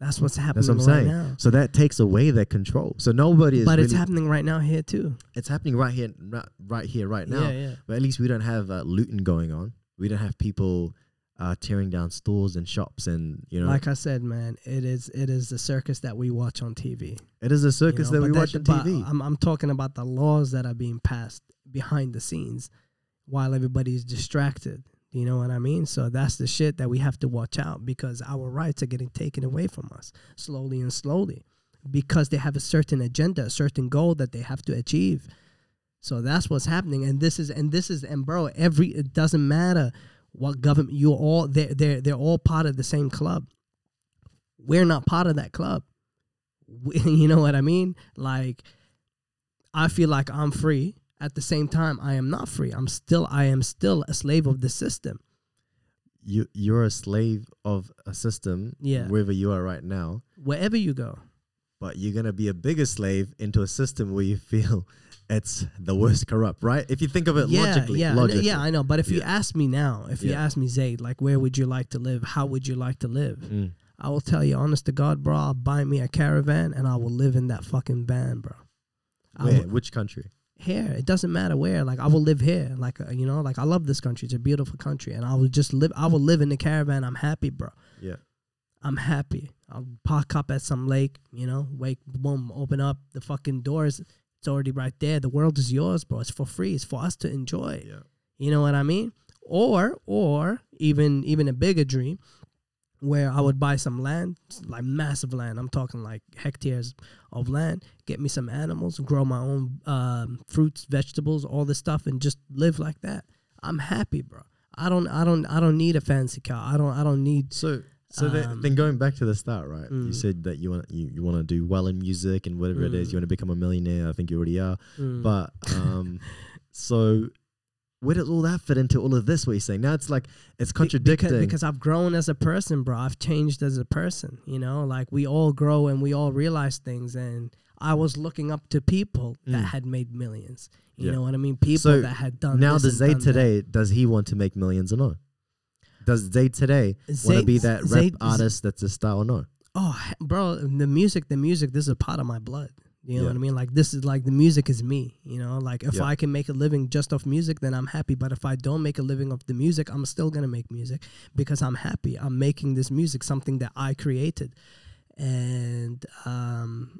That's what's happening That's what I'm right saying. now. So that takes away that control. So nobody is. But it's happening right now here too. It's happening right here, right, right here, right now. Yeah, yeah. But at least we don't have uh, looting going on. We don't have people uh, tearing down stores and shops, and you know, Like I said, man, it is it is the circus that we watch on TV. it is a you circus know, that we watch on TV. I'm I'm talking about the laws that are being passed behind the scenes while everybody's distracted. You know what I mean? So that's the shit that we have to watch out because our rights are getting taken away from us slowly and slowly because they have a certain agenda, a certain goal that they have to achieve. So that's what's happening, and this is and this is and bro, every it doesn't matter what government you're all they're they're they're all part of the same club. We're not part of that club. We, you know what I mean? Like, I feel like I'm free. At the same time, I am not free. I'm still I am still a slave of the system. you you're a slave of a system Yeah. wherever you are right now Wherever you go, but you're going to be a bigger slave into a system where you feel it's the worst corrupt right if you think of it yeah, logically yeah, I know- logically yeah. I know. But if you ask me now, if you ask me Zaid, like, where would you like to live? How would you like to live? Mm. I will tell you, honest to God, bro. I'll buy me a caravan and I will live in that fucking van, bro. Where? will- which country here. It doesn't matter where. Like I will live here. Like uh, you know, like I love this country. It's a beautiful country, and I will just live. I will live in the caravan. I'm happy, bro. yeah I'm happy. I'll park up at some lake. You know, wake, boom, open up the fucking doors. It's already right there. The world is yours, bro. It's for free. It's for us to enjoy. yeah You know what I mean? or or even even a bigger dream where I would buy some land, like massive land. I'm talking like hectares of land. Get me some animals, grow my own um, fruits, vegetables, all this stuff, and just live like that. I'm happy, bro. I don't, I don't, I don't need a fancy car. I don't, I don't need. So so then, Um, then going back to the start, right? You mm. said that you want you, you want to do well in music and whatever it is. Mm. You want to become a millionaire. I think you already are. Mm. But um, so where does all that fit into all of this? What you're saying now? It's like it's contradicting. because, because I've grown as a person, bro. I've changed as a person. You know, like we all grow and we all realize things. And I was looking up to people that Mm. had made millions. You Yeah. know what I mean? People So that had done. now, this does and Zaid that. today? Does he want to make millions or no? Does Zaid today want to Zaid- be that rap Zaid- artist that's a star or no? Oh, he- bro, the music, the music. This is a part of my blood. You know Yeah. what I mean? Like this is like the music is me. You know, like if Yeah. I can make a living just off music, then I'm happy. But if I don't make a living off the music, I'm still gonna make music because I'm happy. I'm making this music something that I created, and um,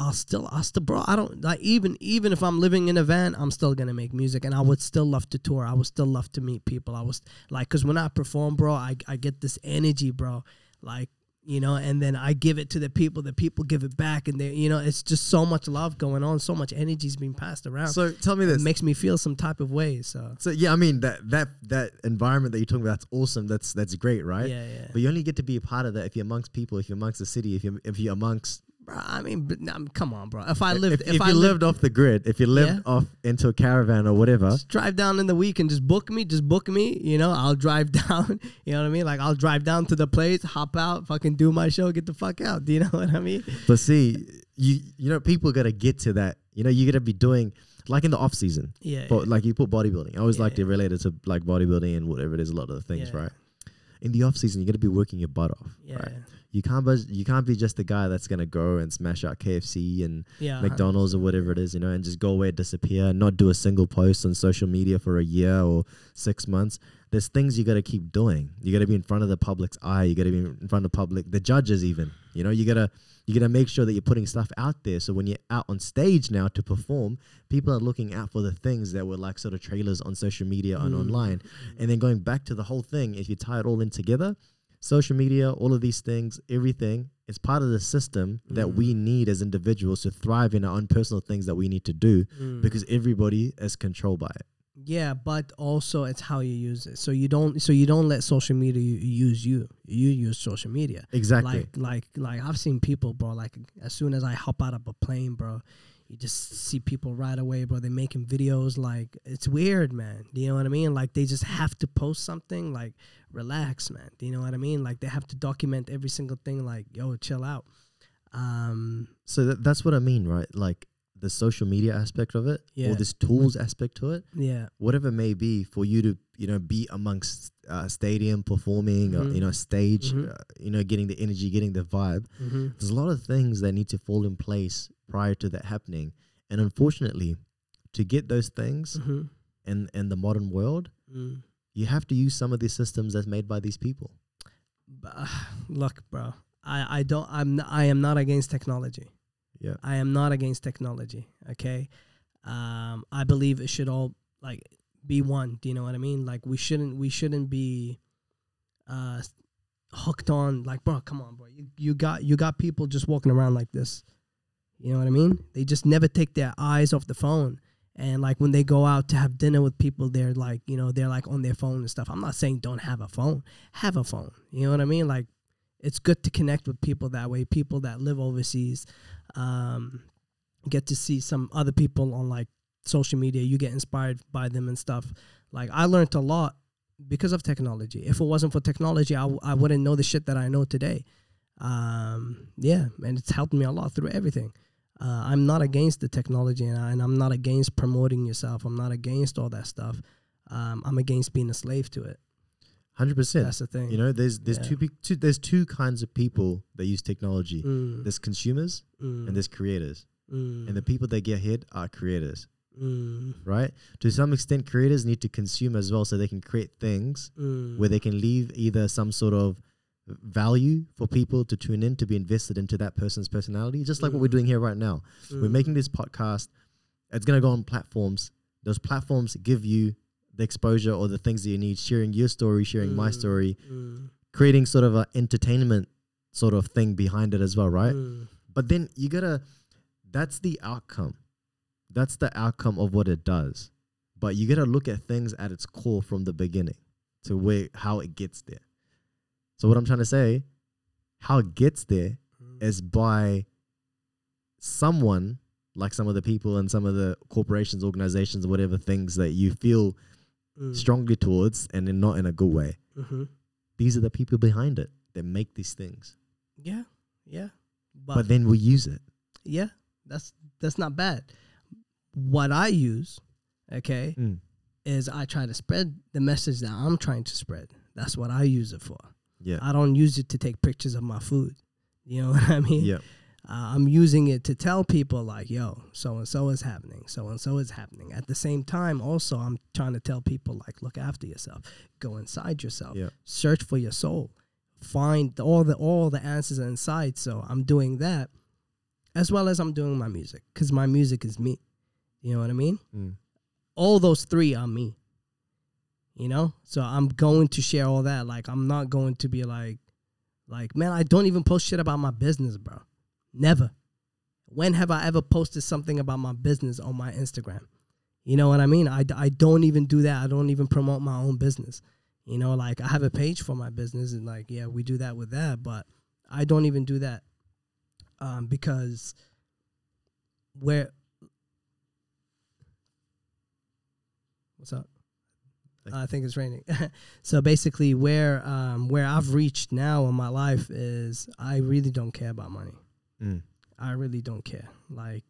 I'll still, I'll still, bro. I don't like even even if I'm living in a van, I'm still gonna make music, and I would still love to tour. I would still love to meet people. I was like, cause when I perform, bro, I I get this energy, bro. Like you know, and then I give it to the people. The people give it back, and they, you know, it's just so much love going on, so much energy's being passed around. So tell me it this. makes me feel some type of way. So So yeah, I mean that that that environment that you're talking about, that's awesome. That's that's great, right? yeah, yeah. But you only get to be a part of that if you're amongst people, if you're amongst the city, if you're if you're amongst Bro, I mean, but, um, come on, bro. If I lived, if, if, if I you lived, lived off the grid, if you lived Yeah. off into a caravan or whatever, just drive down in the week and just book me, just book me. You know, I'll drive down. You know what I mean? Like I'll drive down to the place, hop out, fucking do my show, get the fuck out. Do you know what I mean? but see, you you know people gotta get to that. You know, you gotta be doing like in the off season. Yeah. But like you put bodybuilding. I always like to Yeah. relate it to like bodybuilding and whatever it is, a lot of the things, Yeah. right? In the off season, you gotta be working your butt off. yeah. Right. You can't be you can't be just the guy that's gonna go and smash out KFC and Yeah. McDonald's or whatever it is, you know, and just go away, disappear, and not do a single post on social media for a year or six months. There's things you got to keep doing. You got to be in front of the public's eye. You got to be in front of the public, the judges even. You know, you gotta you gotta make sure that you're putting stuff out there. So when you're out on stage now to perform, people are looking out for the things that were like sort of trailers on social media and Mm. online. And then going back to the whole thing, if you tie it all in together, social media, all of these things, everything is part of the system that we need as individuals to thrive in our own personal things that we need to do Mm. because everybody is controlled by it. Yeah, but also it's how you use it. So you don't so you don't let social media use you. You use social media. Exactly. Like like like I've seen people, bro. Like as soon as I hop out of a plane, bro, you just see people right away, bro. They're making videos. Like it's weird, man. Do you know what I mean? Like they just have to post something. Like relax, man. Do you know what I mean? Like they have to document every single thing. Like yo, chill out. Um, so that, that's what I mean, right? Like the social media aspect of it, Yeah. or this tools aspect to it, yeah, whatever it may be, for you to you know be amongst uh, stadium performing, or, Mhm. you know stage, Mhm. uh, you know getting the energy, getting the vibe. hmm There's a lot of things that need to fall in place prior to that happening, and unfortunately, to get those things hmm in in the modern world, mm. you have to use some of these systems that's made by these people. Uh, look, bro. I, I don't I'm n- I am not against technology. Yeah. I am not against technology. Okay. Um, I believe it should all like be one. Do you know what I mean? Like we shouldn't we shouldn't be uh hooked on like bro, come on, bro. You you got you got people just walking around like this. You know what I mean? They just never take their eyes off the phone. And like when they go out to have dinner with people, they're like, you know, they're like on their phone and stuff. I'm not saying don't have a phone. Have a phone. You know what I mean? Like it's good to connect with people that way. People that live overseas, um, get to see some other people on like social media. You get inspired by them and stuff. Like I learned a lot because of technology. If it wasn't for technology, I, w- I wouldn't know the shit that I know today. Um, yeah, and it's helped me a lot through everything. Uh, I'm not against the technology, and, I, and I'm not against promoting yourself. I'm not against all that stuff. Um, I'm against being a slave to it. Hundred percent. That's the thing. You know, there's there's Yeah. two, pe- two there's two kinds of people that use technology. Mm, There's consumers mm, and there's creators. mm, And the people that get hit are creators, mm, right? To some extent, creators need to consume as well so they can create things mm, where they can leave either some sort of value for people to tune in to be invested into that person's personality, just like what we're Mm. doing here right now. We're mm, making this podcast. It's gonna go on platforms. Those platforms give you the exposure or the things that you need, sharing your story, sharing my Mm, story, mm, creating sort of an entertainment sort of thing behind it as well, right? mm, But then you gotta, that's the outcome. That's the outcome of what it does. But you gotta look at things at its core from the beginning to where how it gets there. So what I'm trying to say, how it gets there mm. is by someone like some of the people and some of the corporations, organizations, whatever things that you feel Mm, strongly towards and in not in a good way. mhm. These are the people behind it that make these things. Yeah, yeah. But, But, then we use it. yeah, that's that's not bad. What I use, okay, Mm. is I try to spread the message that I'm trying to spread. That's what I use it for. Yeah. I don't use it to take pictures of my food. You know what I mean? yeah. Uh, I'm using it to tell people like, yo, so and so is happening, so and so is happening. At the same time, also, I'm trying to tell people like, look after yourself, go inside yourself, Yeah. search for your soul, find all the all the answers inside. So I'm doing that, as well as I'm doing my music, because my music is me. You know what I mean? Mm. all those three are me. You know? So I'm going to share all that. Like I'm not going to be like like man, I don't even post shit about my business, bro. Never. When have I ever posted something about my business on my Instagram? You know what I mean? I, I don't even do that. I don't even promote my own business. You know, like I have a page for my business and like yeah, we do that with that, but I don't even do that. Um because where What's up? I think it's raining. so basically, where um, where I've reached now in my life is I really don't care about money. Mm. I really don't care. Like,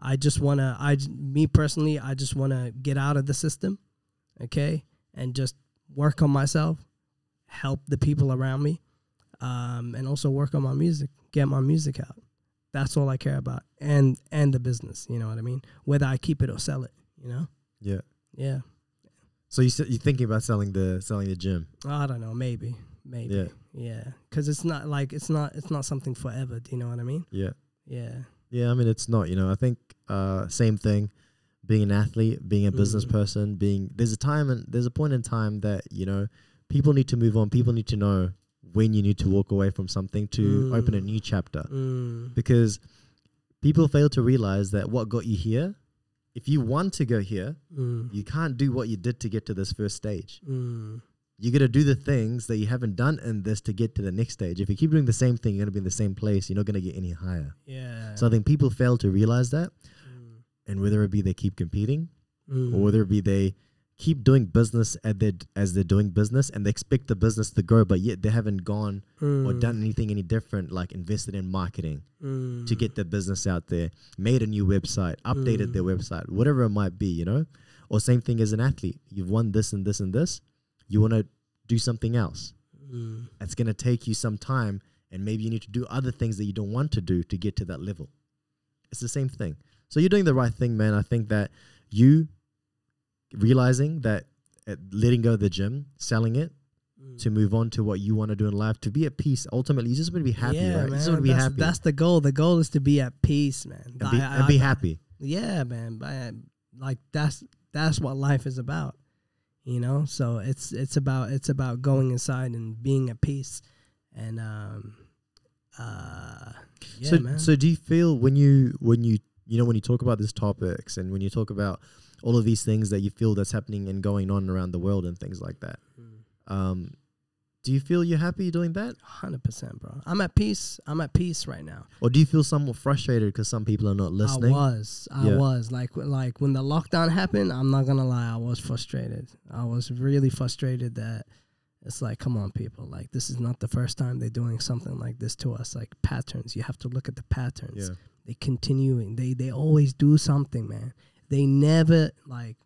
I just wanna. I me personally, I just wanna get out of the system, okay, and just work on myself, help the people around me, um, and also work on my music, get my music out. That's all I care about, and and the business. You know what I mean? Whether I keep it or sell it. You know? Yeah. Yeah. So you you're thinking about selling the selling the gym. I don't know. Maybe. Maybe. Yeah. Yeah. Because it's not like it's not it's not something forever. Do you know what I mean? Yeah. Yeah. Yeah, I mean it's not, you know, I think uh same thing being an athlete, being a business Mm. person, being there's a time and there's a point in time that, you know, people need to move on, people need to know when you need to walk away from something to open a Mm. new chapter Mm. because people fail to realize that what got you here, if you want to go here, Mm. you can't do what you did to get to this first stage. Mm. You got to do the things that you haven't done in this to get to the next stage. If you keep doing the same thing, you're going to be in the same place. You're not going to get any higher. Yeah. So I think people fail to realize that. Mm. And whether it be they keep competing Mm. or whether it be they keep doing business at their, as they're doing business and they expect the business to grow, but yet they haven't gone or Mm. done anything any different, like invested in marketing Mm. to get their business out there, made a new website, updated their Mm. website, whatever it might be, you know? Or same thing as an athlete. You've won this and this and this. You want to do something else. Mm. It's going to take you some time and maybe you need to do other things that you don't want to do to get to that level. It's the same thing. So you're doing the right thing, man. I think that you realizing that letting go of the gym, selling it Mm. to move on to what you want to do in life, to be at peace. Ultimately, you just want to be happy, yeah, right? man. You just want to be that's, happy that's the goal. The goal is to be at peace, man. and be, I- and be I- happy. Yeah, man. But like that's that's what life is about. You know? So it's it's about it's about going inside and being at peace. And um uh yeah, so, man. so do you feel when you when you you know when you talk about these topics and when you talk about all of these things that you feel that's happening and going on around the world and things like that, Mm. um, do you feel you're happy doing that, Hundred percent, bro. I'm at peace. I'm at peace right now. or do you feel somewhat frustrated because some people are not listening? I was, I Yeah. was like, like when the lockdown happened. I'm not gonna lie, I was frustrated. I was really frustrated that it's like, come on, people, like this is not the first time they're doing something like this to us. Like patterns, you have to look at the patterns. Yeah, They continuing. They they always do something, man. They never like.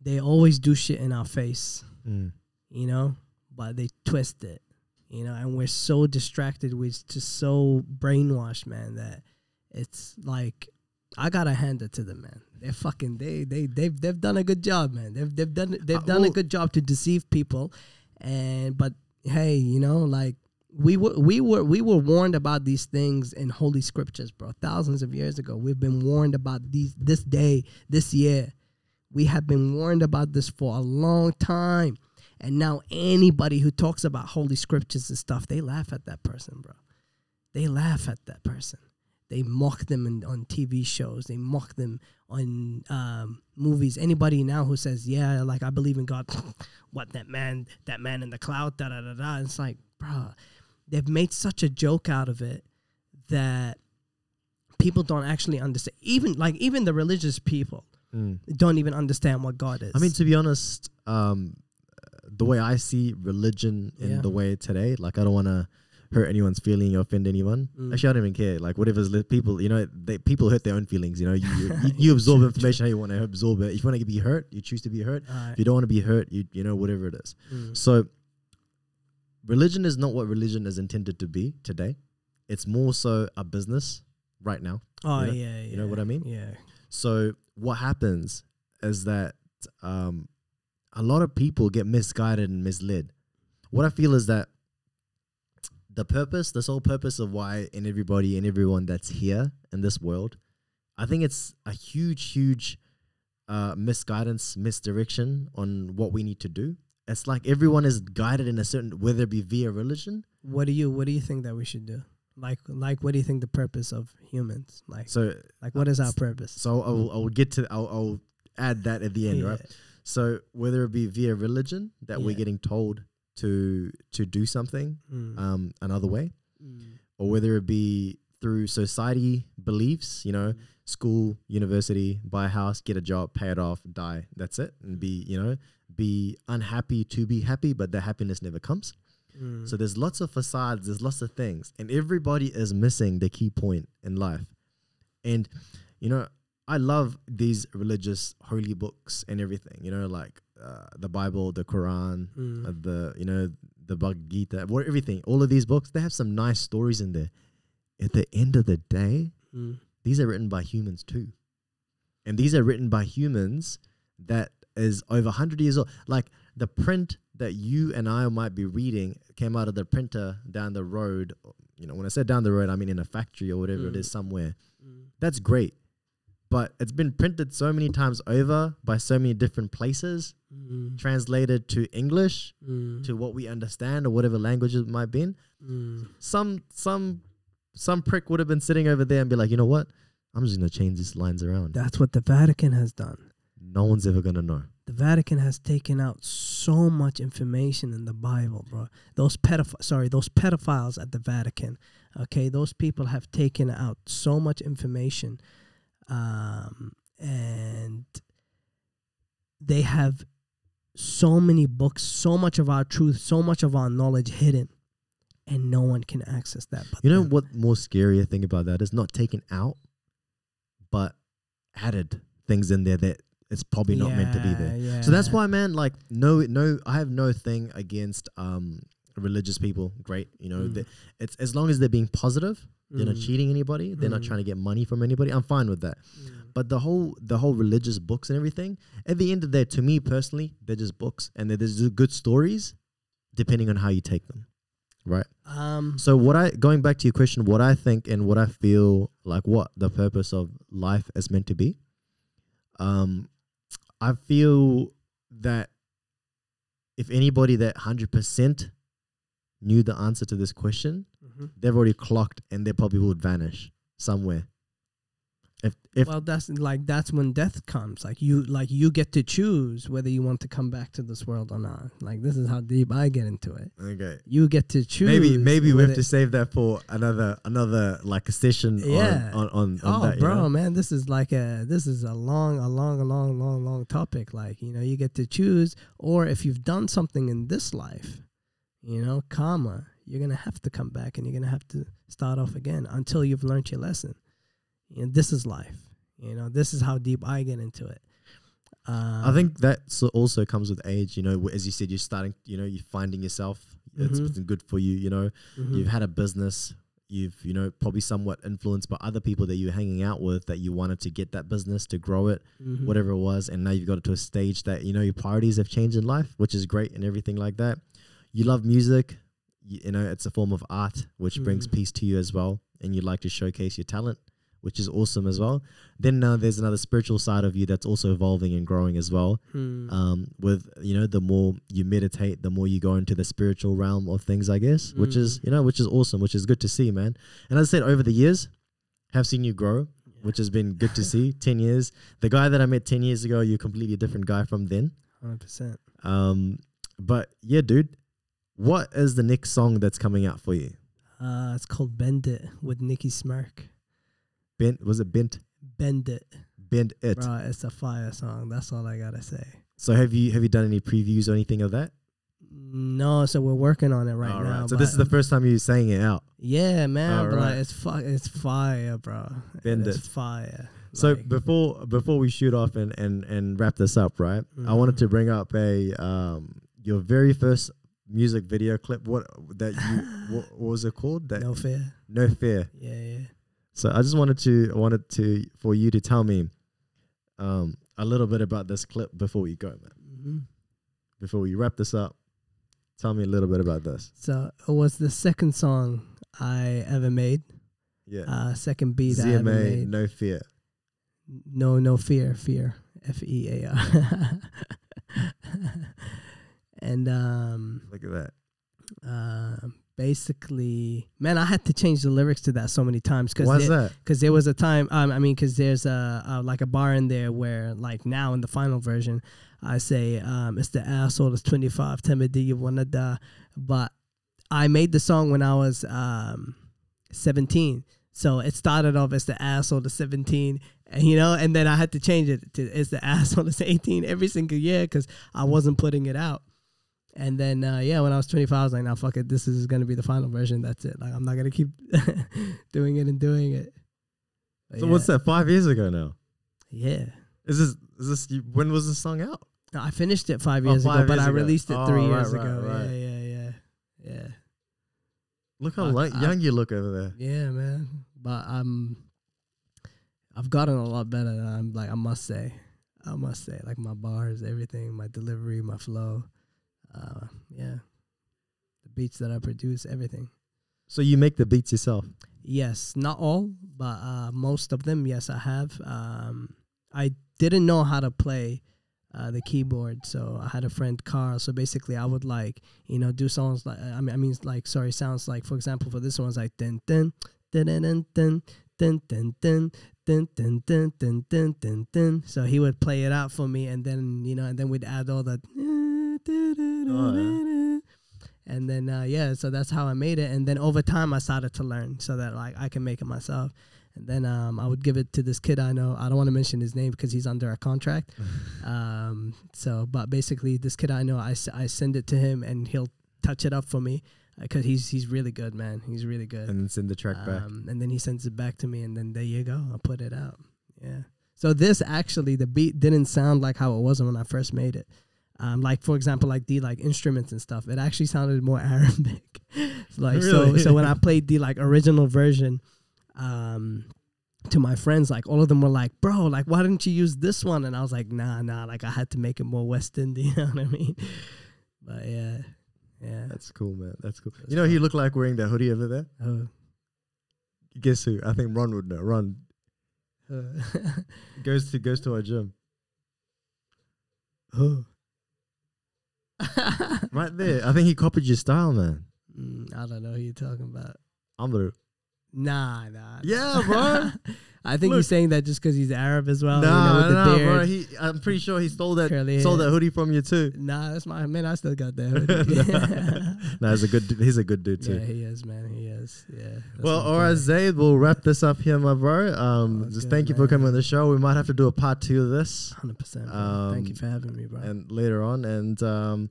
They always do shit in our face mm. you know, but they twist it, you know, and we're so distracted, we're just so brainwashed, man, that it's like I gotta hand it to them, man. They're fucking they they they've they've done a good job, man. They've they've done they've Uh, done well- a good job to deceive people, and but hey, you know, like we were we were we were warned about these things in holy scriptures, bro. Thousands of years ago, we've been warned about these this day, this year. We have been warned about this for a long time. And now anybody who talks about holy scriptures and stuff, they laugh at that person, bro. They laugh at that person. They mock them in, on TV shows. They mock them on um, movies. Anybody now who says, "Yeah, like I believe in God," what that man, that man in the cloud, da da da da. It's like, bro, they've made such a joke out of it that people don't actually understand. Even like even the religious people Mm. don't even understand what God is. I mean, to be honest, um, the way I see religion in Yeah. the way today, like I don't want to hurt anyone's feeling or offend anyone. Mm. Actually, I don't even care. Like whatever's li- people, you know, they, people hurt their own feelings. You know, you you, you absorb True, information how you want to absorb it. If you want to be hurt, you choose to be hurt. Alright. If you don't want to be hurt, you you know whatever it is. Mm. So, religion is not what religion is intended to be today. It's more so a business right now. Oh you know- yeah, yeah. you know what I mean? Yeah. So what happens is that um, a lot of people get misguided and misled. What I feel is that the purpose, the sole purpose of why and everybody and everyone that's here in this world, I think it's a huge, huge uh, misguidance, misdirection on what we need to do. It's like everyone is guided in a certain, whether it be via religion. What do you What do you think that we should do? Like like what do you think the purpose of humans? Like So, like what is our purpose? so I'll, I'll get to, I'll, I'll add that at the end, Yeah. right? So whether it be via religion that we're getting told to to do something Mm. um, another way, Mm. or whether it be through society beliefs, you know, Mm. school, university, buy a house, get a job, pay it off, die. That's it, and be you know be unhappy to be happy, but the happiness never comes. Mm. So there's lots of facades, there's lots of things, and everybody is missing the key point in life. And you know, I love these religious holy books and everything. You know, like uh, the Bible, the Quran, Mm. uh, the you know the Bhagavad Gita, what everything. All of these books, they have some nice stories in there. At the end of the day, Mm. these are written by humans too, and these are written by humans that is over 100 years old like the print that you and i might be reading came out of the printer down the road you know when i said down the road i mean in a factory or whatever it Mm. is somewhere Mm. that's great but it's been printed so many times over by so many different places Mm. translated to english Mm. to what we understand or whatever language it might be in Mm. some some some prick would have been sitting over there and be like you know what i'm just going to change these lines around That's what the Vatican has done. No one's ever going to know The Vatican has taken out so much information in the Bible, bro. Those pedoph- sorry, those pedophiles at the Vatican, okay, those people have taken out so much information, um, and they have so many books, so much of our truth, so much of our knowledge hidden, and no one can access that. You know them. what more scarier thing about that is not taken out, but added things in there that it's probably not meant to be there. Yeah, So that's why, man, like no, no, I have no thing against um religious people. Great, you know, Mm. it's as long as they're being positive, they're not Mm. cheating anybody, they're not Mm. trying to get money from anybody. I'm fine with that. Mm. But the whole the whole religious books and everything, at the end of the day, to me personally, they're just books and they're just good stories, depending on how you take them, right? Um, So what I going back to your question, what I think and what I feel like what the purpose of life is meant to be. Um, I feel that if anybody that hundred percent knew the answer to this question, mhm. they've already clocked and they probably would vanish somewhere. If well, that's like that's when death comes. Like you, like you get to choose whether you want to come back to this world or not. Like this is how deep I get into it. okay. You get to choose. Maybe maybe we have to save that for another another like a session Yeah. on on on, on Oh, that. bro, know? man, this is like a this is a long, a long, a long, long, long topic. Like you know, you get to choose, or if you've done something in this life, you know, karma, you're gonna have to come back and you're gonna have to start off again until you've learned your lesson. You know, this is life. You know, this is how deep I get into it. Um, I think that also comes with age. You know, as you said, you're starting. You know, you're finding yourself. It's Mhm. been good for you. You know, mhm. you've had a business. You've you know probably somewhat influenced by other people that you're hanging out with that you wanted to get that business to grow it, Mhm. whatever it was, and now you've got it to a stage that you know your priorities have changed in life, which is great and everything like that. You love music. You, you know, it's a form of art which brings Mhm. peace to you as well, and you'd like to showcase your talent, which is awesome as well. Then uh, there's another spiritual side of you that's also evolving and growing as well. Hmm. Um, with you know, the more you meditate, the more you go into the spiritual realm of things, I guess, which is Mm. you know, which is awesome, which is good to see, man. And as I said, over the years, have seen you grow, which has been good to see. Ten years, the guy that I met ten years ago, you're a completely different guy from then. Hundred percent. Um, but yeah, dude, what is the next song that's coming out for you? Uh, it's called Bend It with Nicky Smirk. Bent was it bent Bend It, bend it? bro. It's a fire song. That's all I gotta say. So have you have you done any previews or anything of that? No, so we're working on it right All now. So this is the first time you saying it out. yeah, man. All but like, right. it's fu- it's fire, bro. Bend it's it. fire. So Like, before before we shoot off and and and wrap this up, right? I wanted to bring up a um your very first music video clip. What that you what, what was it called? That no fear. no fear. Yeah, yeah. So I just wanted to wanted to for you to tell me um a little bit about this clip before we go, man. hmm Before we wrap this up, tell me a little bit about this. So it was the second song I ever made. Yeah. Uh, second beat I ever made. no fear. No, no fear, fear, F E A R. And um, Look at that. uh, basically, man, I had to change the lyrics to that so many times because that? because there was a time um, i mean because there's a, a like a bar in there where like now in the final version i say um it's the asshole that's 25 tell me do you wanna die? But i made the song when i was um 17 so it started off as the asshole to 17 and you know and then i had to change it to it's the asshole to 18 every single year because i wasn't putting it out and then uh, yeah, when I was 25, I was like, "Now fuck it, this is gonna be the final version. That's it. Like I'm not gonna keep doing it and doing it." But So yeah. what's that? Five years ago now. Yeah, Is this is this you- when was this song out? no, I finished it five years five ago, but years I released it Oh, three right, years right, ago. right. Yeah, yeah, yeah, yeah, Look how I- young you look over there. yeah, man. But I'm, I've gotten a lot better. I'm like, I must say, I must say, like my bars, everything, my delivery, my flow, uh, yeah, the beats that I produce, everything. So you make the beats yourself. Yes, not all, but uh, most of them. Yes, I have. Um, I didn't know how to play uh, the keyboard, so I had a friend Carl. So basically, I would like you know do songs like I mean I mean like sorry sounds like for example for this one it's like dun dun dun dun dun dun dun dun dun dun dun dun dun dun dun. So he would play it out for me, and then you know, and then we'd add all the. And then uh, yeah, so that's how I made it. And then over time, I started to learn so that like I can make it myself. And then um, I would give it to this kid I know. I don't want to mention his name because he's under a contract. um, so, but basically, this kid I know, I, I send it to him and he'll touch it up for me because he's he's really good, man. He's really good. and then send the track back. Um, and then he sends it back to me, and then there you go. I put it out. Yeah. So this actually, the beat didn't sound like how it was when I first made it. Um, like for example, like the like instruments and stuff. It actually sounded more Arabic. Like so. Really? So when I played the like original version, um, to my friends, like all of them were like, "Bro, like why didn't you use this one?" And I was like, "Nah, nah. Like I had to make it more West Indian." You know what I mean? But yeah, yeah. That's cool, man. That's cool. That's you know who you fun. look like wearing that hoodie over there? Oh. Guess who? I think Ron would know. Ron Uh, goes to goes to our gym. oh. Right there. I think he copied your style, man. Mm, I don't know who you're talking about. I'm the Nah, nah. Yeah, bro. I think Look. he's saying that just because he's Arab as well. Nah, you know, the beard. bro. He, I'm pretty sure he stole that Curly stole hair. that hoodie from you too. Nah, that's my man. I still got that. hoodie. no, he's a good. He's a good dude too. yeah, he is, man. He is. Yeah. Well, all right, guy. We'll wrap this up here, my bro. Um, Oh, just good, thank you for coming on the show. We might have to do a part two of this, Hundred percent. Thank Um, you for having me, bro. and later on. And um,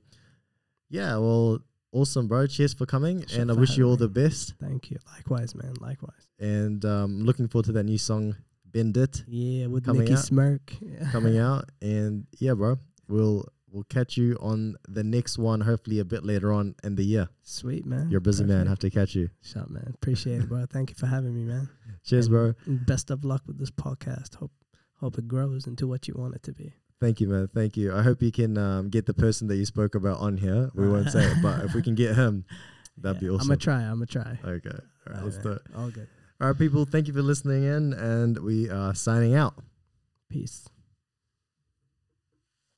yeah, well, awesome, bro. Cheers for coming, and I wish you all having the best. Thank you. Likewise, man. Likewise. And um, looking forward to that new song, "Bend It," Yeah, with Coming Nicky out. Smirk. coming out. And yeah, bro, we'll we'll catch you on the next one. Hopefully, a bit later on in the year. Sweet, man. You're a busy man. Perfect. Have to catch you. Shut, man. Appreciate it, bro. Thank you for having me, man. Cheers, And- bro. best of luck with this podcast. Hope hope it grows into what you want it to be. Thank you, man. Thank you. I hope you can um, get the person that you spoke about on here. We won't say it, but if we can get him, that'd be awesome. I'm gonna try. I'm gonna try. Okay. All right. All let's right, do it. All good. All right, people. Thank you for listening in, and we are signing out. Peace.